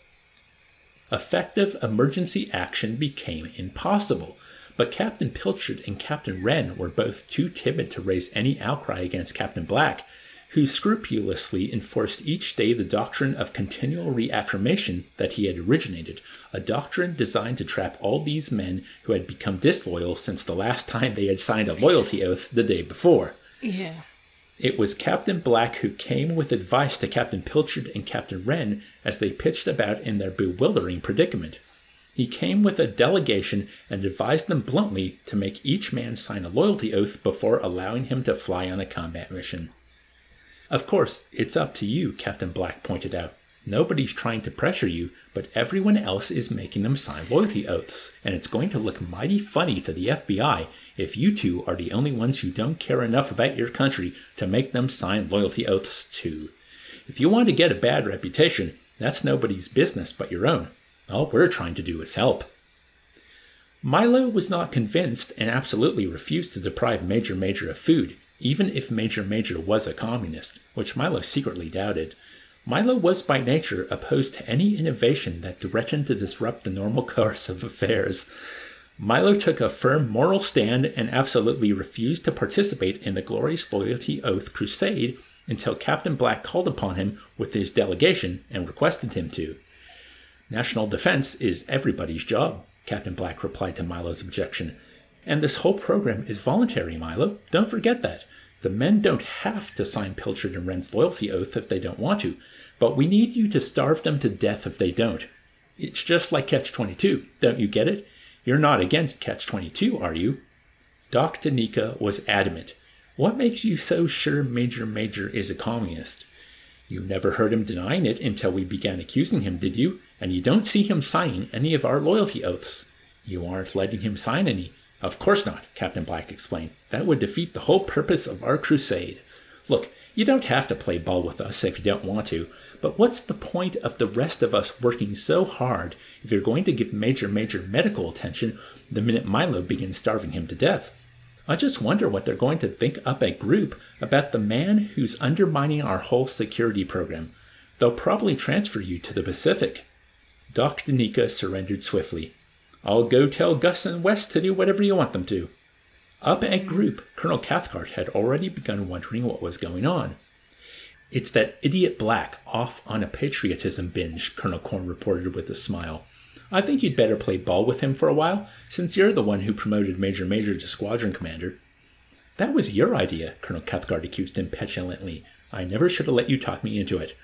Effective emergency action became impossible, but Captain Pilchard and Captain Wren were both too timid to raise any outcry against Captain Black, who scrupulously enforced each day the doctrine of continual reaffirmation that he had originated, a doctrine designed to trap all these men who had become disloyal since the last time they had signed a loyalty oath the day before. Yeah. It was Captain Black who came with advice to Captain Pilchard and Captain Wren as they pitched about in their bewildering predicament. He came with a delegation and advised them bluntly to make each man sign a loyalty oath before allowing him to fly on a combat mission. Of course, it's up to you, Captain Black pointed out. Nobody's trying to pressure you, but everyone else is making them sign loyalty oaths, and it's going to look mighty funny to the FBI if you two are the only ones who don't care enough about your country to make them sign loyalty oaths too. If you want to get a bad reputation, that's nobody's business but your own. All we're trying to do is help. Milo was not convinced and absolutely refused to deprive Major Major of food even if Major Major was a communist, which Milo secretly doubted. Milo was by nature opposed to any innovation that threatened to disrupt the normal [LAUGHS] course of affairs. Milo took a firm moral stand and absolutely refused to participate in the Glorious Loyalty Oath crusade until Captain Black called upon him with his delegation and requested him to. National defense is everybody's job, Captain Black replied to Milo's objection. And this whole program is voluntary, Milo. Don't forget that. The men don't have to sign Pilchard and Wren's loyalty oath if they don't want to, but we need you to starve them to death if they don't. It's just like Catch 22. Don't you get it? You're not against Catch 22, are you? Doc Daneeka was adamant. What makes you so sure Major Major is a communist? You never heard him denying it until we began accusing him, did you? And you don't see him signing any of our loyalty oaths. You aren't letting him sign any. Of course not, Captain Black explained. That would defeat the whole purpose of our crusade. Look, you don't have to play ball with us if you don't want to, but what's the point of the rest of us working so hard if you're going to give Major Major medical attention the minute Milo begins starving him to death? I just wonder what they're going to think up at group about the man who's undermining our whole security program. They'll probably transfer you to the Pacific. Doc Daneeka surrendered swiftly. I'll go tell Gus and Wes to do whatever you want them to. Up at mm-hmm. group, Colonel Cathcart had already begun wondering what was going on. It's that idiot Black off on a patriotism binge, Colonel Korn reported with a smile. I think you'd better play ball with him for a while, since you're the one who promoted Major Major to squadron commander. That was your idea, Colonel Cathcart accused him petulantly. I never should have let you talk me into it.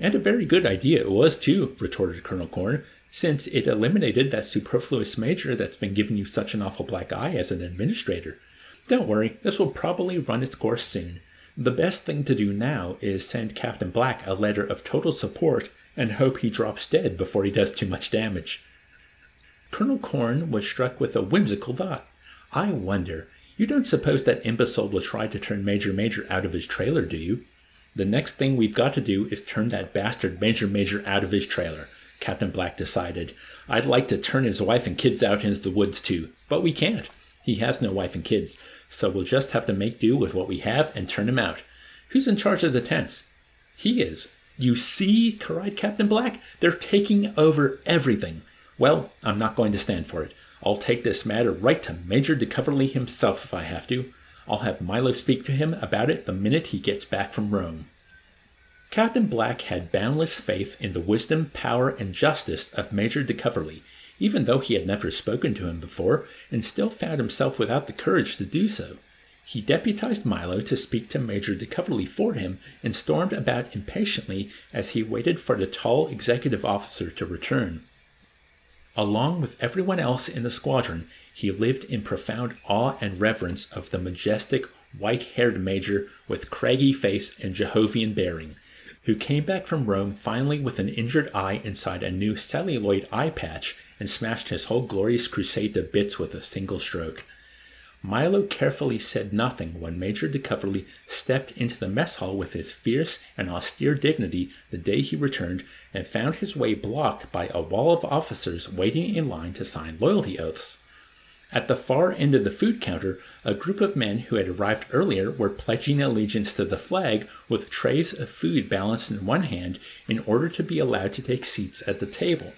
And a very good idea it was, too, retorted Colonel Korn, since it eliminated that superfluous major that's been giving you such an awful black eye as an administrator. Don't worry, this will probably run its course soon. The best thing to do now is send Captain Black a letter of total support and hope he drops dead before he does too much damage. Colonel Korn was struck with a whimsical thought. I wonder, you don't suppose that imbecile will try to turn Major Major out of his trailer, do you? The next thing we've got to do is turn that bastard Major Major out of his trailer. Captain Black decided. I'd like to turn his wife and kids out into the woods too, but we can't. He has no wife and kids, so we'll just have to make do with what we have and turn him out. Who's in charge of the tents? He is. You see, cried Captain Black, they're taking over everything. Well, I'm not going to stand for it. I'll take this matter right to Major de Coverley himself if I have to. I'll have Milo speak to him about it the minute he gets back from Rome. Captain Black had boundless faith in the wisdom, power, and justice of Major de Coverley, even though he had never spoken to him before, and still found himself without the courage to do so. He deputized Milo to speak to Major de Coverley for him and stormed about impatiently as he waited for the tall executive officer to return. Along with everyone else in the squadron, he lived in profound awe and reverence of the majestic, white haired major with craggy face and Jehovian bearing who came back from Rome finally with an injured eye inside a new celluloid eye patch and smashed his whole glorious crusade to bits with a single stroke. Milo carefully said nothing when Major de Coverley stepped into the mess hall with his fierce and austere dignity the day he returned and found his way blocked by a wall of officers waiting in line to sign loyalty oaths. At the far end of the food counter, a group of men who had arrived earlier were pledging allegiance to the flag with trays of food balanced in one hand in order to be allowed to take seats at the table.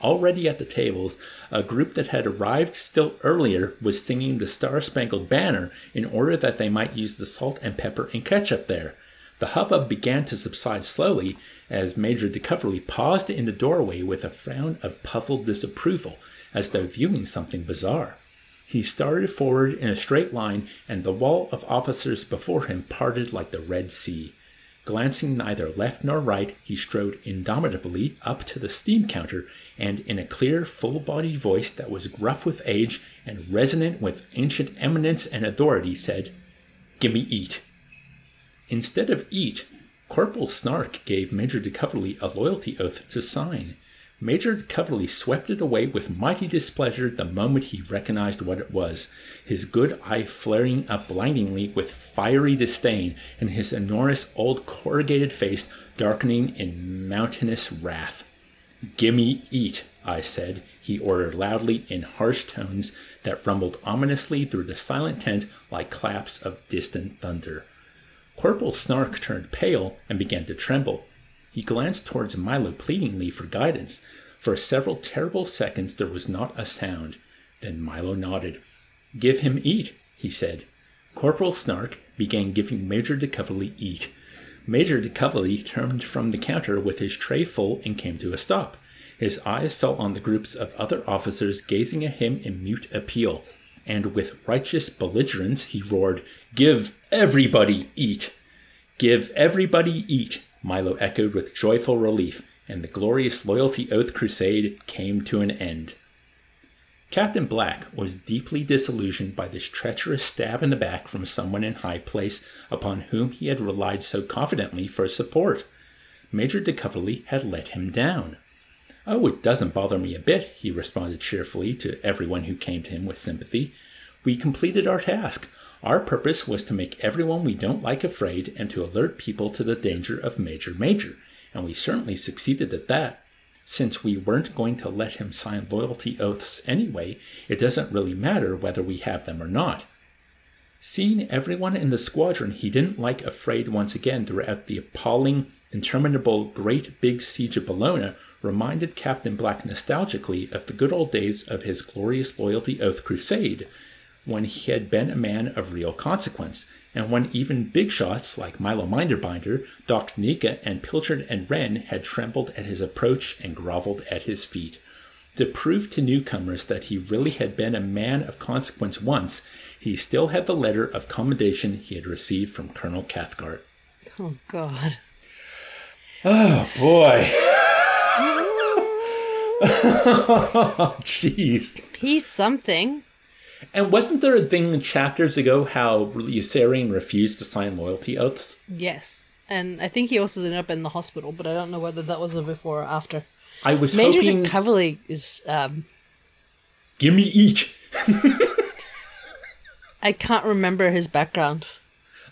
Already at the tables, a group that had arrived still earlier was singing the Star Spangled Banner in order that they might use the salt and pepper and ketchup there. The hubbub began to subside slowly as Major de Coverley paused in the doorway with a frown of puzzled disapproval, as though viewing something bizarre. He started forward in a straight line, and the wall of officers before him parted like the Red Sea. Glancing neither left nor right, he strode indomitably up to the steam counter, and in a clear, full bodied voice that was gruff with age and resonant with ancient eminence and authority, said, Gimme eat. Instead of eat, Corporal Snark gave Major de Coverley a loyalty oath to sign. Major Coverley swept it away with mighty displeasure the moment he recognized what it was, his good eye flaring up blindingly with fiery disdain, and his enormous old corrugated face darkening in mountainous wrath. Gimme eat, I said, he ordered loudly in harsh tones that rumbled ominously through the silent tent like claps of distant thunder. Corporal Snark turned pale and began to tremble. He glanced towards Milo pleadingly for guidance. For several terrible seconds there was not a sound. Then Milo nodded. Give him eat, he said. Corporal Snark began giving Major de Coverley eat. Major de Coverley turned from the counter with his tray full and came to a stop. His eyes fell on the groups of other officers gazing at him in mute appeal, and with righteous belligerence he roared, Give everybody eat! Give everybody eat! Milo echoed with joyful relief, and the glorious Loyalty Oath Crusade came to an end. Captain Black was deeply disillusioned by this treacherous stab in the back from someone in high place upon whom he had relied so confidently for support. Major de Coverley had let him down. Oh, it doesn't bother me a bit, he responded cheerfully to everyone who came to him with sympathy. We completed our task. Our purpose was to make everyone we don't like afraid and to alert people to the danger of Major Major, and we certainly succeeded at that. Since we weren't going to let him sign loyalty oaths anyway, it doesn't really matter whether we have them or not. Seeing everyone in the squadron he didn't like afraid once again throughout the appalling, interminable Great Big Siege of Bologna reminded Captain Black nostalgically of the good old days of his glorious loyalty oath crusade, when he had been a man of real consequence, and when even big shots like Milo Minderbinder, Doc Daneeka, and Pilchard and Wren had trembled at his approach and groveled at his feet. To prove to newcomers that he really had been a man of consequence once, he still had the letter of commendation he had received from Colonel Cathcart. Oh, God. Oh, boy. [LAUGHS] [LAUGHS] Jeez. He's something. And wasn't there a thing chapters ago how Yossarian refused to sign loyalty oaths? Yes. And I think he also ended up in the hospital, but I don't know whether that was a before or after. I was Major hoping. Coverley is. Um, Give me eat. [LAUGHS] I can't remember his background.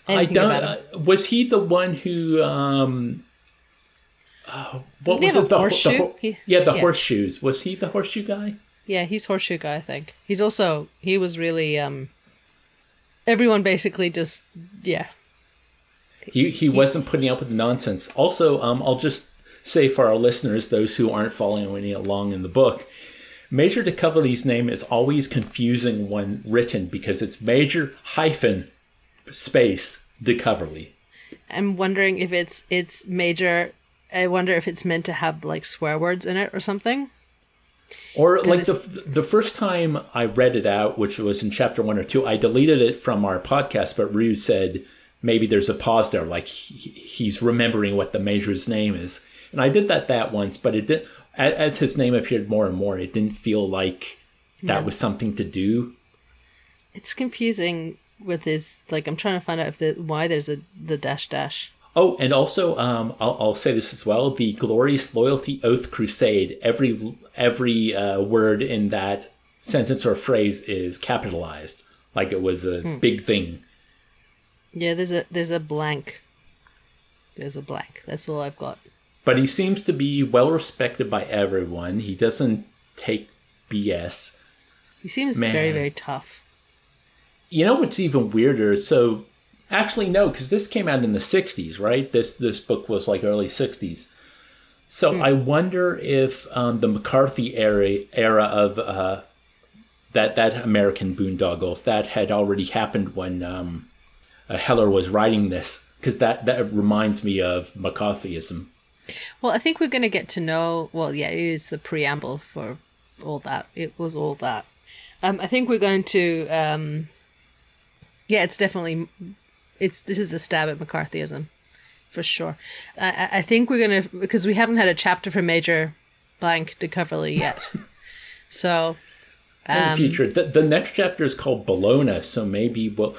I don't. Uh, was he the one who? Um, uh, what Doesn't he was it? a The, horseshoe? the yeah, the yeah. horseshoes. Was he the horseshoe guy? Yeah, he's horseshoe guy. I think he's also he was really um. Everyone basically just yeah. He he wasn't putting up with nonsense. Also, um, I'll just say for our listeners, those who aren't following along in the book, Major de Coverley's name is always confusing when written because it's Major hyphen space de Coverley. I'm wondering if it's it's major. I wonder if it's meant to have like swear words in it or something. Or like the the first time I read it out, which was in chapter one or two, I deleted it from our podcast. But Rue said maybe there's a pause there, like he, he's remembering what the major's name is, and I did that that once. But it did as, as his name appeared more and more, it didn't feel like that was something to do. It's confusing with his like. I'm trying to find out if the why there's a the dash dash. Oh, and also, um, I'll, I'll, say this as well: the glorious loyalty oath crusade. Every every uh, word in that sentence or phrase is capitalized, like it was a hmm. big thing. Yeah, there's a there's a blank. There's a blank. That's all I've got. But he seems to be well respected by everyone. He doesn't take BS. He seems Man. very very tough. You know what's even weirder? So Actually, no, because this came out in the '60s, right? This this book was like early '60s. So mm. I wonder if um, the McCarthy era era of uh, that that American boondoggle, if that had already happened when um, uh, Heller was writing this, because that that reminds me of McCarthyism. Well, I think we're going to get to know. Well, yeah, it is the preamble for all that. It was all that. Um, I think we're going to. Um, yeah, it's definitely it's this is a stab at McCarthyism, for sure. I, I think we're gonna because we haven't had a chapter for Major Blank de Coverley yet, [LAUGHS] so. Um, in the um, future, the, the next chapter is called Bologna, so maybe we'll.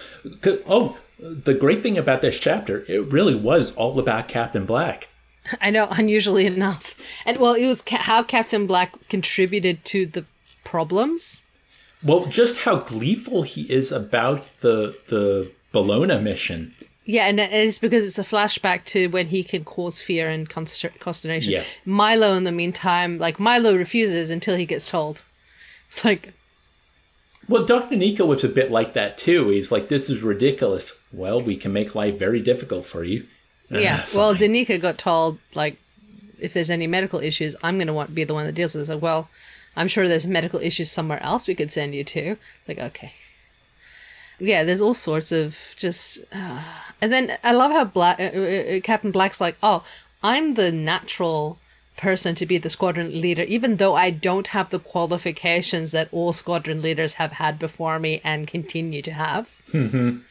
Oh, the great thing about this chapter, it really was all about Captain Black. [LAUGHS] I know, unusually enough, and well, it was ca- how Captain Black contributed to the problems. Well, just how gleeful he is about the the Bologna mission. Yeah, and it's because it's a flashback to when he can cause fear and consternation. Yeah. Milo, in the meantime, like Milo refuses until he gets told. It's like, well, Dr. Nico was a bit like that too. He's like, "This is ridiculous." Well, we can make life very difficult for you. [LAUGHS] Yeah. Ah, [LAUGHS] well, Daneeka got told like, if there's any medical issues, I'm going to want be the one that deals with it. Like, well, I'm sure there's medical issues somewhere else we could send you to. Like, okay yeah, there's all sorts of just, uh, and then I love how Black uh, uh, uh, Captain Black's like, oh, I'm the natural person to be the squadron leader, even though I don't have the qualifications that all squadron leaders have had before me and continue to have. Mm-hmm. [LAUGHS]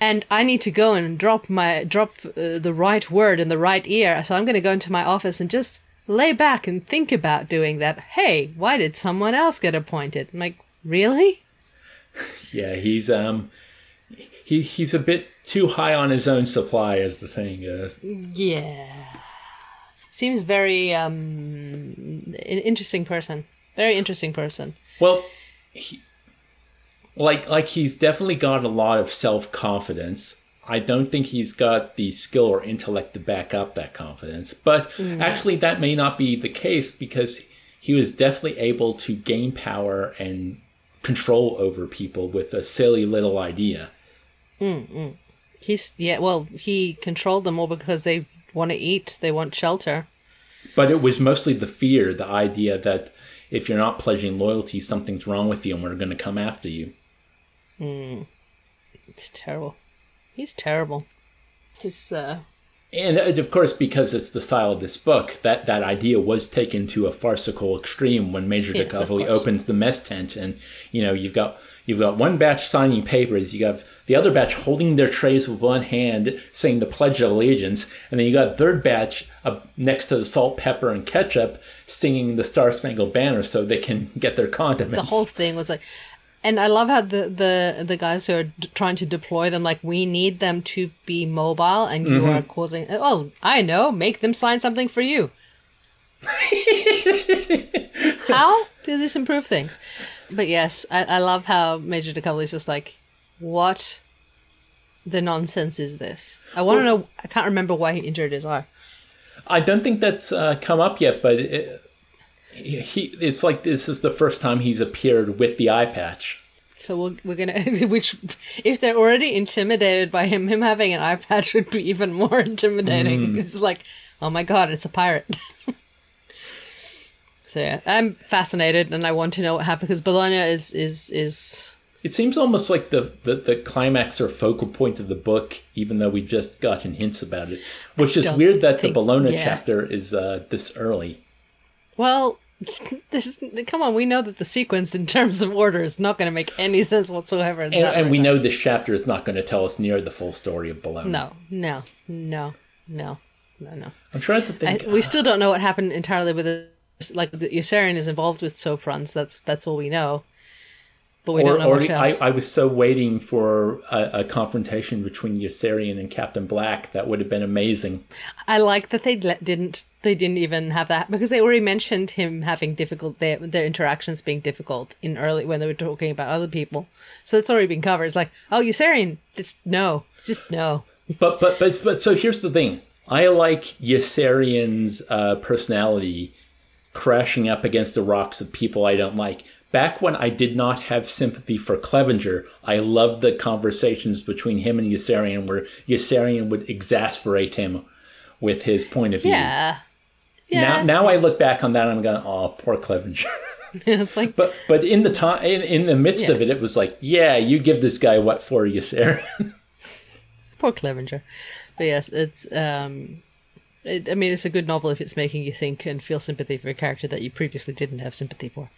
And I need to go and drop my drop uh, the right word in the right ear. So I'm going to go into my office and just lay back and think about doing that. Hey, why did someone else get appointed? I'm like, really? [LAUGHS] yeah, he's um he he's a bit too high on his own supply, as the saying goes. Yeah, seems very um interesting person. Very interesting person. Well, he, like like he's definitely got a lot of self confidence. I don't think he's got the skill or intellect to back up that confidence. But mm, actually, that may not be the case because he was definitely able to gain power and control over people with a silly little idea. Mm-mm. He's yeah. Well, he controlled them all because they want to eat, they want shelter. But it was mostly the fear, the idea that if you're not pledging loyalty, something's wrong with you, and we're going to come after you. Hmm. It's terrible. He's terrible. His uh, and uh, of course, because it's the style of this book, that, that idea was taken to a farcical extreme when Major yes, DeCoverley opens the mess tent, and you know you've got you've got one batch signing papers, you have got the other batch holding their trays with one hand, saying the Pledge of Allegiance, and then you got third batch uh, next to the salt, pepper, and ketchup, singing the Star Spangled Banner so they can get their condiments. The whole thing was like, and I love how the the the guys who are d- trying to deploy them like we need them to be mobile, and you mm-hmm. are causing. Oh, I know. Make them sign something for you. [LAUGHS] how did this improve things? But yes, I, I love how Major DeCoverley is just like, what the nonsense is this? I want to well, know. I can't remember why he injured his eye. I don't think that's uh, come up yet, but it, he it's like this is the first time he's appeared with the eye patch. So we're, we're gonna, [LAUGHS] which, if they're already intimidated by him, him having an eye patch would be even more [LAUGHS] intimidating. Mm. It's like, oh my god, it's a pirate. [LAUGHS] so yeah, I'm fascinated, and I want to know what happened because Bologna is is is. It seems almost like the, the, the climax or focal point of the book, even though we've just gotten hints about it. Which is weird that think, the Bologna yeah. chapter is uh, this early. Well, [LAUGHS] this come on we know that the sequence in terms of order is not going to make any sense whatsoever. And, and we know this chapter is not going to tell us near the full story of Bologna. no no no no no no. I'm trying to think I, we uh, still don't know what happened entirely with it like the Yossarian is involved with soap runs that's that's all we know but we or, don't know or I. I was so waiting for a, a confrontation between Yossarian and Captain Black that would have been amazing. I like that they didn't they didn't even have that because they already mentioned him having difficult their, their interactions being difficult in early when they were talking about other people. So it's already been covered. It's like, oh, Yossarian, just no, just no. But but but but so here's the thing. I like Yossarian's uh, personality crashing up against the rocks of people I don't like. Back when I did not have sympathy for Clevenger, I loved the conversations between him and Yossarian where Yossarian would exasperate him with his point of view. Yeah, Now yeah. now I look back on that and I'm going, oh, poor Clevenger. [LAUGHS] [LAUGHS] it's like but but in the time in, in the midst of it, it was like, yeah, you give this guy what for, Yossarian. [LAUGHS] poor Clevenger. But yes, it's um, it, I mean, it's a good novel if it's making you think and feel sympathy for a character that you previously didn't have sympathy for.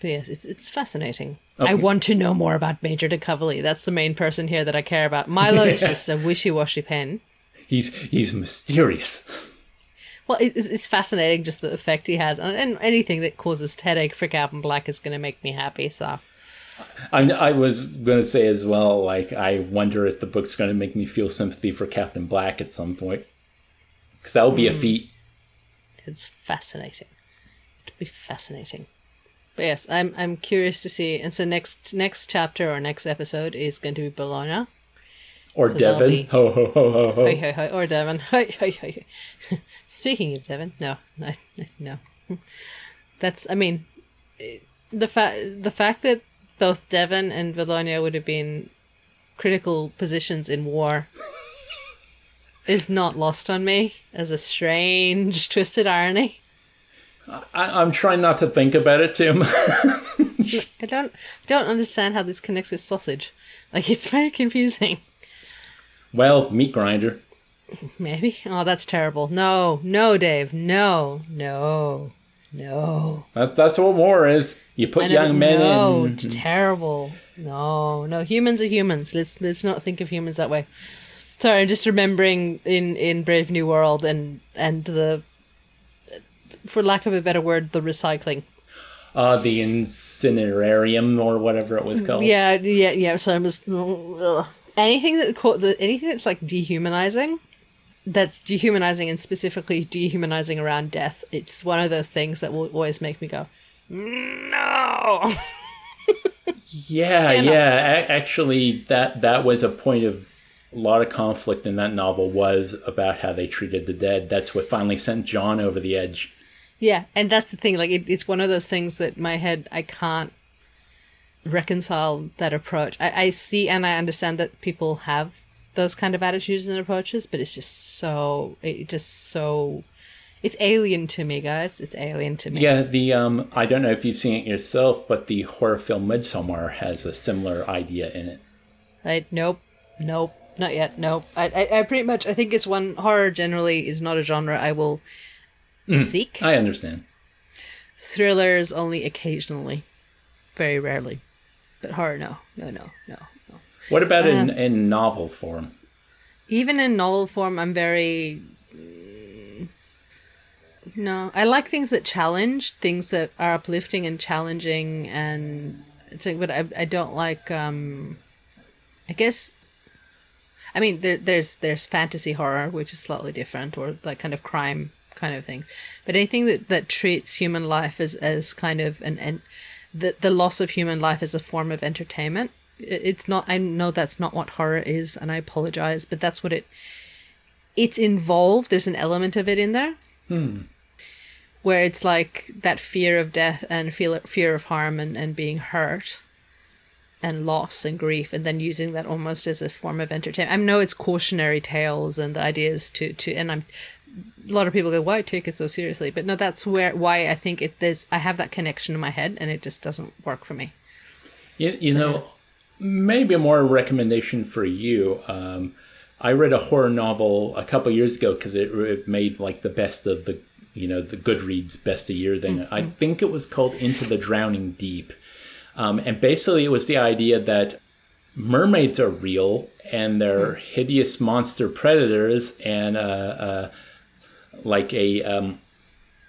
But yes, it's it's fascinating. I want to know more about Major DeCoverley. That's the main person here that I care about. Milo is [LAUGHS] just a wishy-washy pen. he's he's mysterious. Well, it's, it's fascinating just the effect he has, and, and anything that causes headache for Captain Black is going to make me happy. So I, I was going to say as well, like, I wonder if the book's going to make me feel sympathy for Captain Black at some point. Because that would be a hmm. feat. it's fascinating. It'd be fascinating. But yes, I'm I'm curious to see. And so next next chapter or next episode is going to be Bologna. Or So Devon. be- Ho, ho, ho, ho, ho. Hi, hi, hi, or Devon. [LAUGHS] Hi, hi, hi. [LAUGHS] Speaking of Devon, no, [LAUGHS] I, no. That's, I mean, the fact the fact that both Devon and Bologna would have been critical positions in war is not lost on me as a strange, twisted irony. I, I'm trying not to think about it too much. [LAUGHS] I don't, don't understand how this connects with sausage. Like, it's very confusing. well, meat grinder. Maybe. Oh, that's terrible. No, no, Dave. No, no, no. That, that's what war is. You put young men no, in. it's terrible. No, no. Humans are humans. Let's let's not think of humans that way. Sorry, I'm just remembering in in Brave New World and and the, for lack of a better word, the recycling. Uh, the incinerarium or whatever it was called. Yeah, yeah, yeah. So I was ugh. anything that the anything that's like dehumanizing. That's dehumanizing and specifically dehumanizing around death. It's one of those things that will always make me go, no. [LAUGHS] Yeah, yeah. A- actually, that that was a point of a lot of conflict in that novel was about how they treated the dead. That's what finally sent John over the edge. Yeah, and that's the thing. Like, it, it's one of those things that my head I can't reconcile that approach. I, I see and I understand that people have those kind of attitudes and approaches, but it's just so it just so it's alien to me, guys. It's alien to me. Yeah, the um, I don't know if you've seen it yourself, but the horror film Midsommar has a similar idea in it. I nope, nope, not yet. Nope. I, I I pretty much I think it's one horror generally is not a genre I will seek. I understand. Thrillers only occasionally, very rarely, but horror no, no, no, no, no. What about in, Uh-huh. in novel form? Even in novel form, I'm very. mm, No, I like things that challenge, things that are uplifting and challenging, and it's like, but I, I don't like. um I guess. I mean, there, there's there's fantasy horror, which is slightly different, or like kind of crime kind of thing. But anything that, that treats human life as, as kind of an, an the the loss of human life as a form of entertainment. It- It's not. I know that's not what horror is, and I apologize, but that's what it. It's involved. There's an element of it in there, hmm. where it's like that fear of death and feel fear of harm and, and being hurt, and loss and grief, and then using that almost as a form of entertainment. I know it's cautionary tales and the ideas to to, and I'm a lot of people go, "Why take it so seriously?" But no, that's where why I think it. There's I have that connection in my head, and it just doesn't work for me. You, you know, maybe a more recommendation for you. Um, I read a horror novel a couple years ago because it, it made like the best of the, you know, the Goodreads best of year thing. I think it was called Into the Drowning Deep. Um, and basically, it was the idea that mermaids are real and they're hideous monster predators and uh, uh, like a um,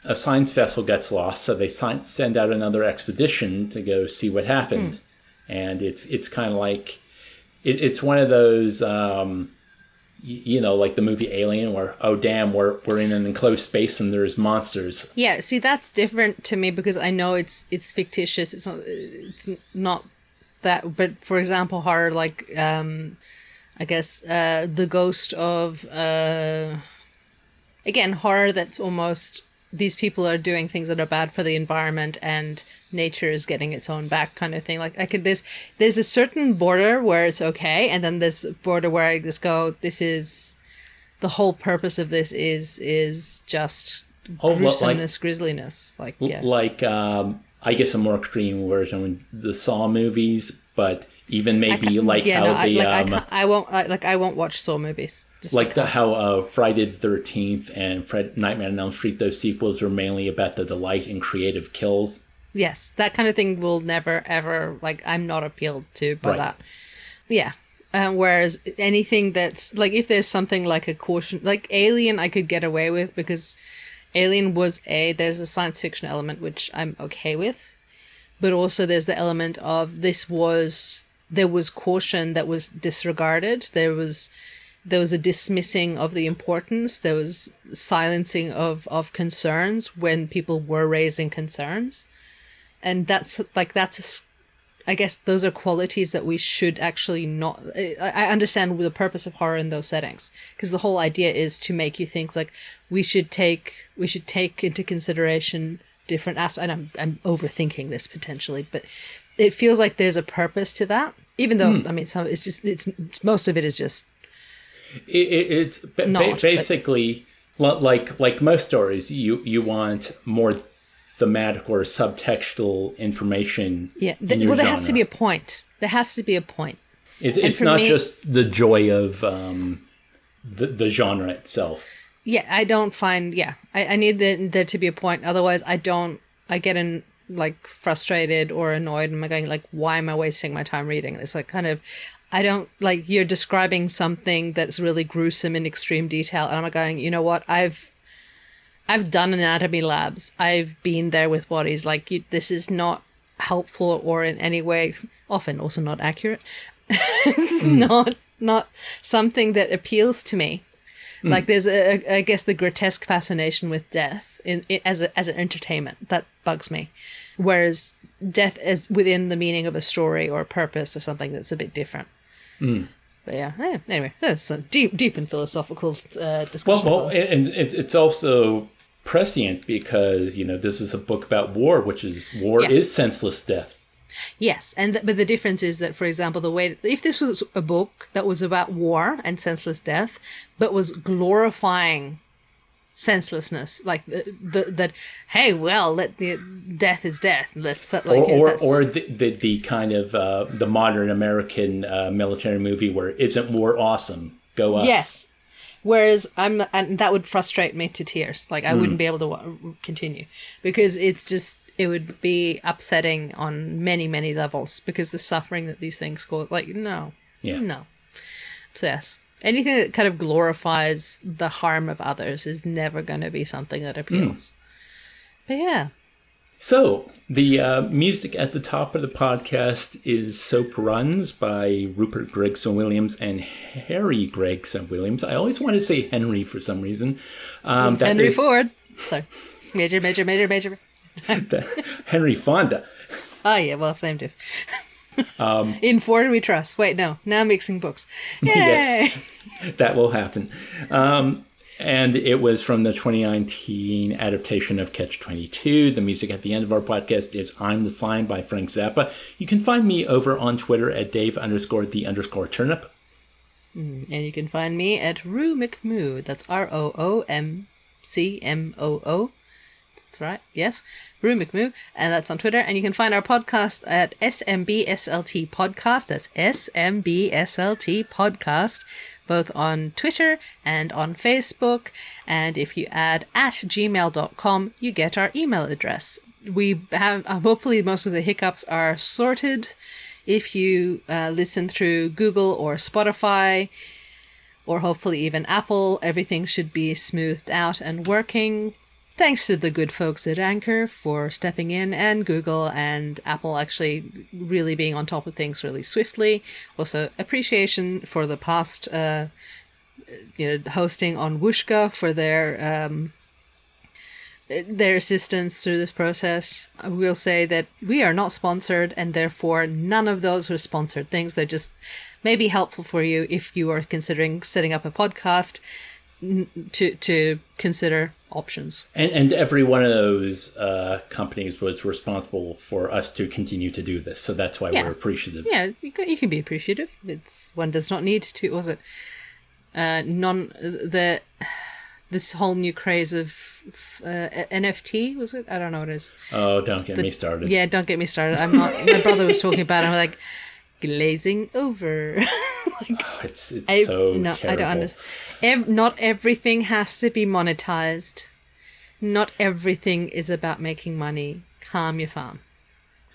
a science vessel gets lost, so they send out another expedition to go see what happened. Mm. And it's it's kind of like it, it's one of those um, you know, like the movie Alien, where oh damn, we're we're in an enclosed space and there's monsters. Yeah, see, that's different to me because I know it's it's fictitious. It's not it's not that. But for example, horror like um, I guess uh, the ghost of uh, again horror that's almost these people are doing things that are bad for the environment and nature is getting its own back kind of thing. Like i could there's there's a certain border where it's okay and then this border where i just go this is the whole purpose of this is is just oh, gruesomeness like, grisliness. Like yeah. like um i guess a more extreme version of the saw movies but even maybe like yeah, how no, the I, like, um, I, I won't I, like I won't watch Saw movies. Just like the, how uh, Friday the Thirteenth and Fred Nightmare on Elm Street, those sequels were mainly about the delight in creative kills. Yes, that kind of thing will never ever like I'm not appealed to by right. that. Yeah. Um, whereas anything that's like if there's something like a caution like Alien, I could get away with because Alien was a there's a science fiction element which I'm okay with, but also there's the element of this was there was caution that was disregarded. There was there was a dismissing of the importance there was silencing of of concerns when people were raising concerns and that's like that's I guess those are qualities that we should actually not. I understand the purpose of horror in those settings because the whole idea is to make you think like we should take we should take into consideration different aspects. And I'm I'm overthinking this potentially, but it feels like there's a purpose to that. Even though mm. I mean, some it's just it's most of it is just it, it, it's ba- Not, basically but... like like most stories. You you want more thematic or subtextual information. Yeah, the, well, there genre. has to be a point. There has to be a point. It's it's not me, just the joy of um, the the genre itself. Yeah, I don't find. Yeah, I, I need the, there to be a point. Otherwise, I don't. I get in like frustrated or annoyed. And I'm going like, why am I wasting my time reading this? Like, kind of, I don't like you're describing something that's really gruesome in extreme detail, and I'm going, you know what? I've I've done anatomy labs. I've been there with bodies. Like you, this is not helpful or in any way, often also not accurate. [LAUGHS] it's mm. not not something that appeals to me. Mm. Like there's a, I guess the grotesque fascination with death in, in as a, as an entertainment that bugs me, whereas death is within the meaning of a story or a purpose or something that's a bit different. Mm. But yeah, yeah, anyway, there's some deep, deep and philosophical uh, discussion. Well, well, and it's it's also prescient because you know this is a book about war, which is war yeah. is senseless death. Yes, and th- but the difference is that, for example, the way if this was a book that was about war and senseless death, but was glorifying senselessness like the, the, that hey well let the death is death. Let's like or or, or the, the, the kind of uh, the modern american uh, military movie where isn't war awesome? Go us. Yes. Whereas i'm and that would frustrate me to tears. Like i mm. wouldn't be able to continue because it's just it would be upsetting on many many levels because the suffering that these things cause like no. Yeah. No. So yes anything that kind of glorifies the harm of others is never going to be something that appeals. Mm. But yeah. So, the uh, music at the top of the podcast is Soap Runs by Rupert Gregson Williams and Harry Gregson Williams. I always want to say Henry for some reason. Um, Henry is... Ford. Sorry. Major, major, major, major. [LAUGHS] Henry Fonda. Oh, yeah, well, same too. [LAUGHS] Um, [LAUGHS] In Ford we trust. Wait, no. Now mixing books. [LAUGHS] Yay! yes, [LAUGHS] that will happen. Um, and it was from the 2019 adaptation of Catch 22. The music at the end of our podcast is I'm the Slime by Frank Zappa. You can find me over on Twitter at Dave underscore the underscore turnip. Mm, and you can find me at Roo McMoo. That's R O O M C M O O. That's right. Yes. Roo McMoo, and that's on Twitter. And you can find our podcast at SMBSLT Podcast. That's SMBSLT Podcast, both on Twitter and on Facebook. And if you add at gmail.com, you get our email address. We have, uh, hopefully, most of the hiccups are sorted. If you uh, listen through Google or Spotify, or hopefully even Apple, everything should be smoothed out and working thanks to the good folks at Anchor for stepping in, and Google and Apple actually really being on top of things really swiftly. Also, appreciation for the past, uh, you know, hosting on Whooshkaa for their um, their assistance through this process. I will say that we are not sponsored, and therefore none of those are sponsored things. They're just maybe helpful for you if you are considering setting up a podcast to to consider options. And and every one of those uh, companies was responsible for us to continue to do this, so that's why yeah. we're appreciative. Yeah, you can, you can be appreciative. It's one does not need to. Was it uh, non the this whole new craze of uh, NFT was it? I don't know what it is. Oh, don't get the, me started. Yeah, don't get me started. I'm not. my brother was talking about. it. I'm like glazing over. [LAUGHS] like, oh, it's it's I, so no, terrible. I don't understand. Ev- not everything has to be monetized. Not everything is about making money. Calm your farm.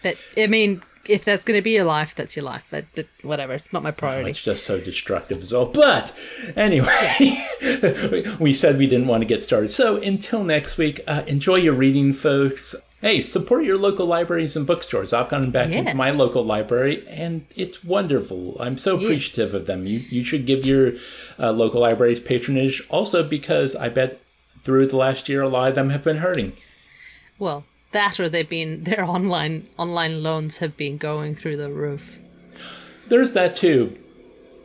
But I mean, if that's going to be your life, that's your life. But, but whatever, it's not my priority. Oh, it's just so destructive as well. But anyway, [LAUGHS] we said we didn't want to get started. So until next week, uh, enjoy your reading, folks. Hey, support your local libraries and bookstores. I've gone back yes. into my local library, and it's wonderful. I'm so appreciative yes. of them. You you should give your uh, local libraries patronage, also because I bet through the last year a lot of them have been hurting. Well, that or they've been their online online loans have been going through the roof. There's that too.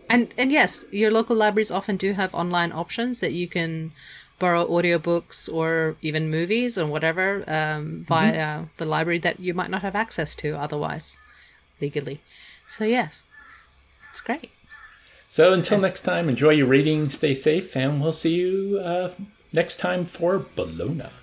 And and yes, your local libraries often do have online options that you can borrow audiobooks or even movies or whatever um, via mm-hmm. the library that you might not have access to otherwise legally. So yes, it's great. So until next time, enjoy your reading, stay safe, and we'll see you uh, next time for Bologna.